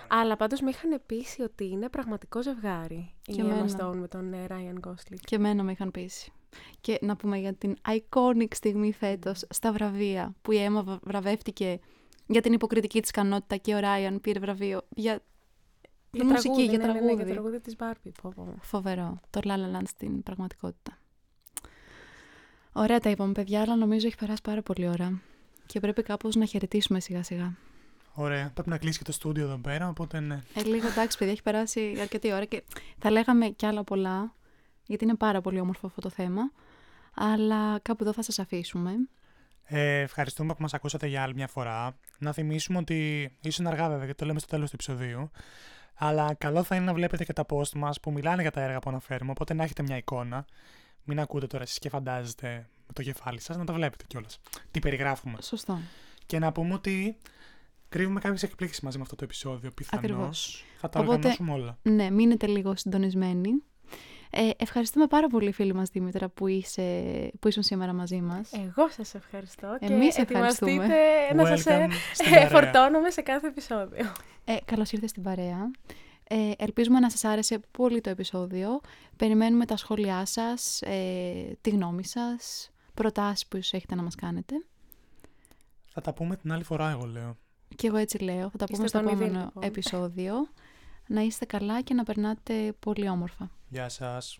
Αλλά πάντως με είχαν πείσει ότι είναι πραγματικό ζευγάρι η Emma Stone με τον Ryan Gosling. Και εμένα με είχαν πείσει. Και να πούμε για την iconic στιγμή φέτος στα βραβεία που η Emma βραβεύτηκε για την υποκριτική της ικανότητα και ο Ράιαν πήρε βραβείο για, για μουσική, τραγούδι, για τραγούδι. Ναι, ναι, για τραγούδι της Barbie. Πω, πω. Φοβερό. Το La La Land στην πραγματικότητα. Ωραία τα είπαμε παιδιά, αλλά νομίζω έχει περάσει πάρα πολύ ώρα. Και πρέπει κάπως να χαιρετήσουμε σιγά σιγά. Ωραία. Πρέπει να κλείσει και το στούντιο εδώ πέρα, οπότε ναι. Ε, λίγο εντάξει, παιδιά, έχει περάσει αρκετή ώρα και θα λέγαμε κι άλλα πολλά, γιατί είναι πάρα πολύ όμορφο αυτό το θέμα. Αλλά κάπου εδώ θα σας αφήσουμε. Ε, ευχαριστούμε που μας ακούσατε για άλλη μια φορά. Να θυμίσουμε ότι ίσως είναι αργά βέβαια, γιατί το λέμε στο τέλος του επεισοδίου. Αλλά καλό θα είναι να βλέπετε και τα post μας που μιλάνε για τα έργα που αναφέρουμε, οπότε να έχετε μια εικόνα. Μην ακούτε τώρα εσείς και φαντάζεστε με το κεφάλι σας, να τα βλέπετε κιόλας. Τι περιγράφουμε. Σωστό. Και να πούμε ότι κρύβουμε κάποιες εκπλήξεις μαζί με αυτό το επεισόδιο, πιθανώς. Ακριβώς. Θα τα οργανώσουμε όλα. Ναι, μείνετε λίγο συντονισμένοι. Ε, ευχαριστούμε πάρα πολύ φίλη μας Δήμητρα που, είσαι, που ήσουν σήμερα μαζί μας. Εγώ σας ευχαριστώ Εμείς και ευχαριστούμε. να σας ε, φορτώνουμε σε κάθε επεισόδιο. Ε, καλώς ήρθες στην παρέα. Ε, ελπίζουμε να σας άρεσε πολύ το επεισόδιο. Περιμένουμε τα σχόλιά σας, ε, τη γνώμη σας, προτάσεις που ίσως έχετε να μας κάνετε. Θα τα πούμε την άλλη φορά, εγώ λέω. Και εγώ έτσι λέω. Θα τα πούμε στο επόμενο λοιπόν. επεισόδιο να είστε καλά και να περνάτε πολύ όμορφα. Γεια σας.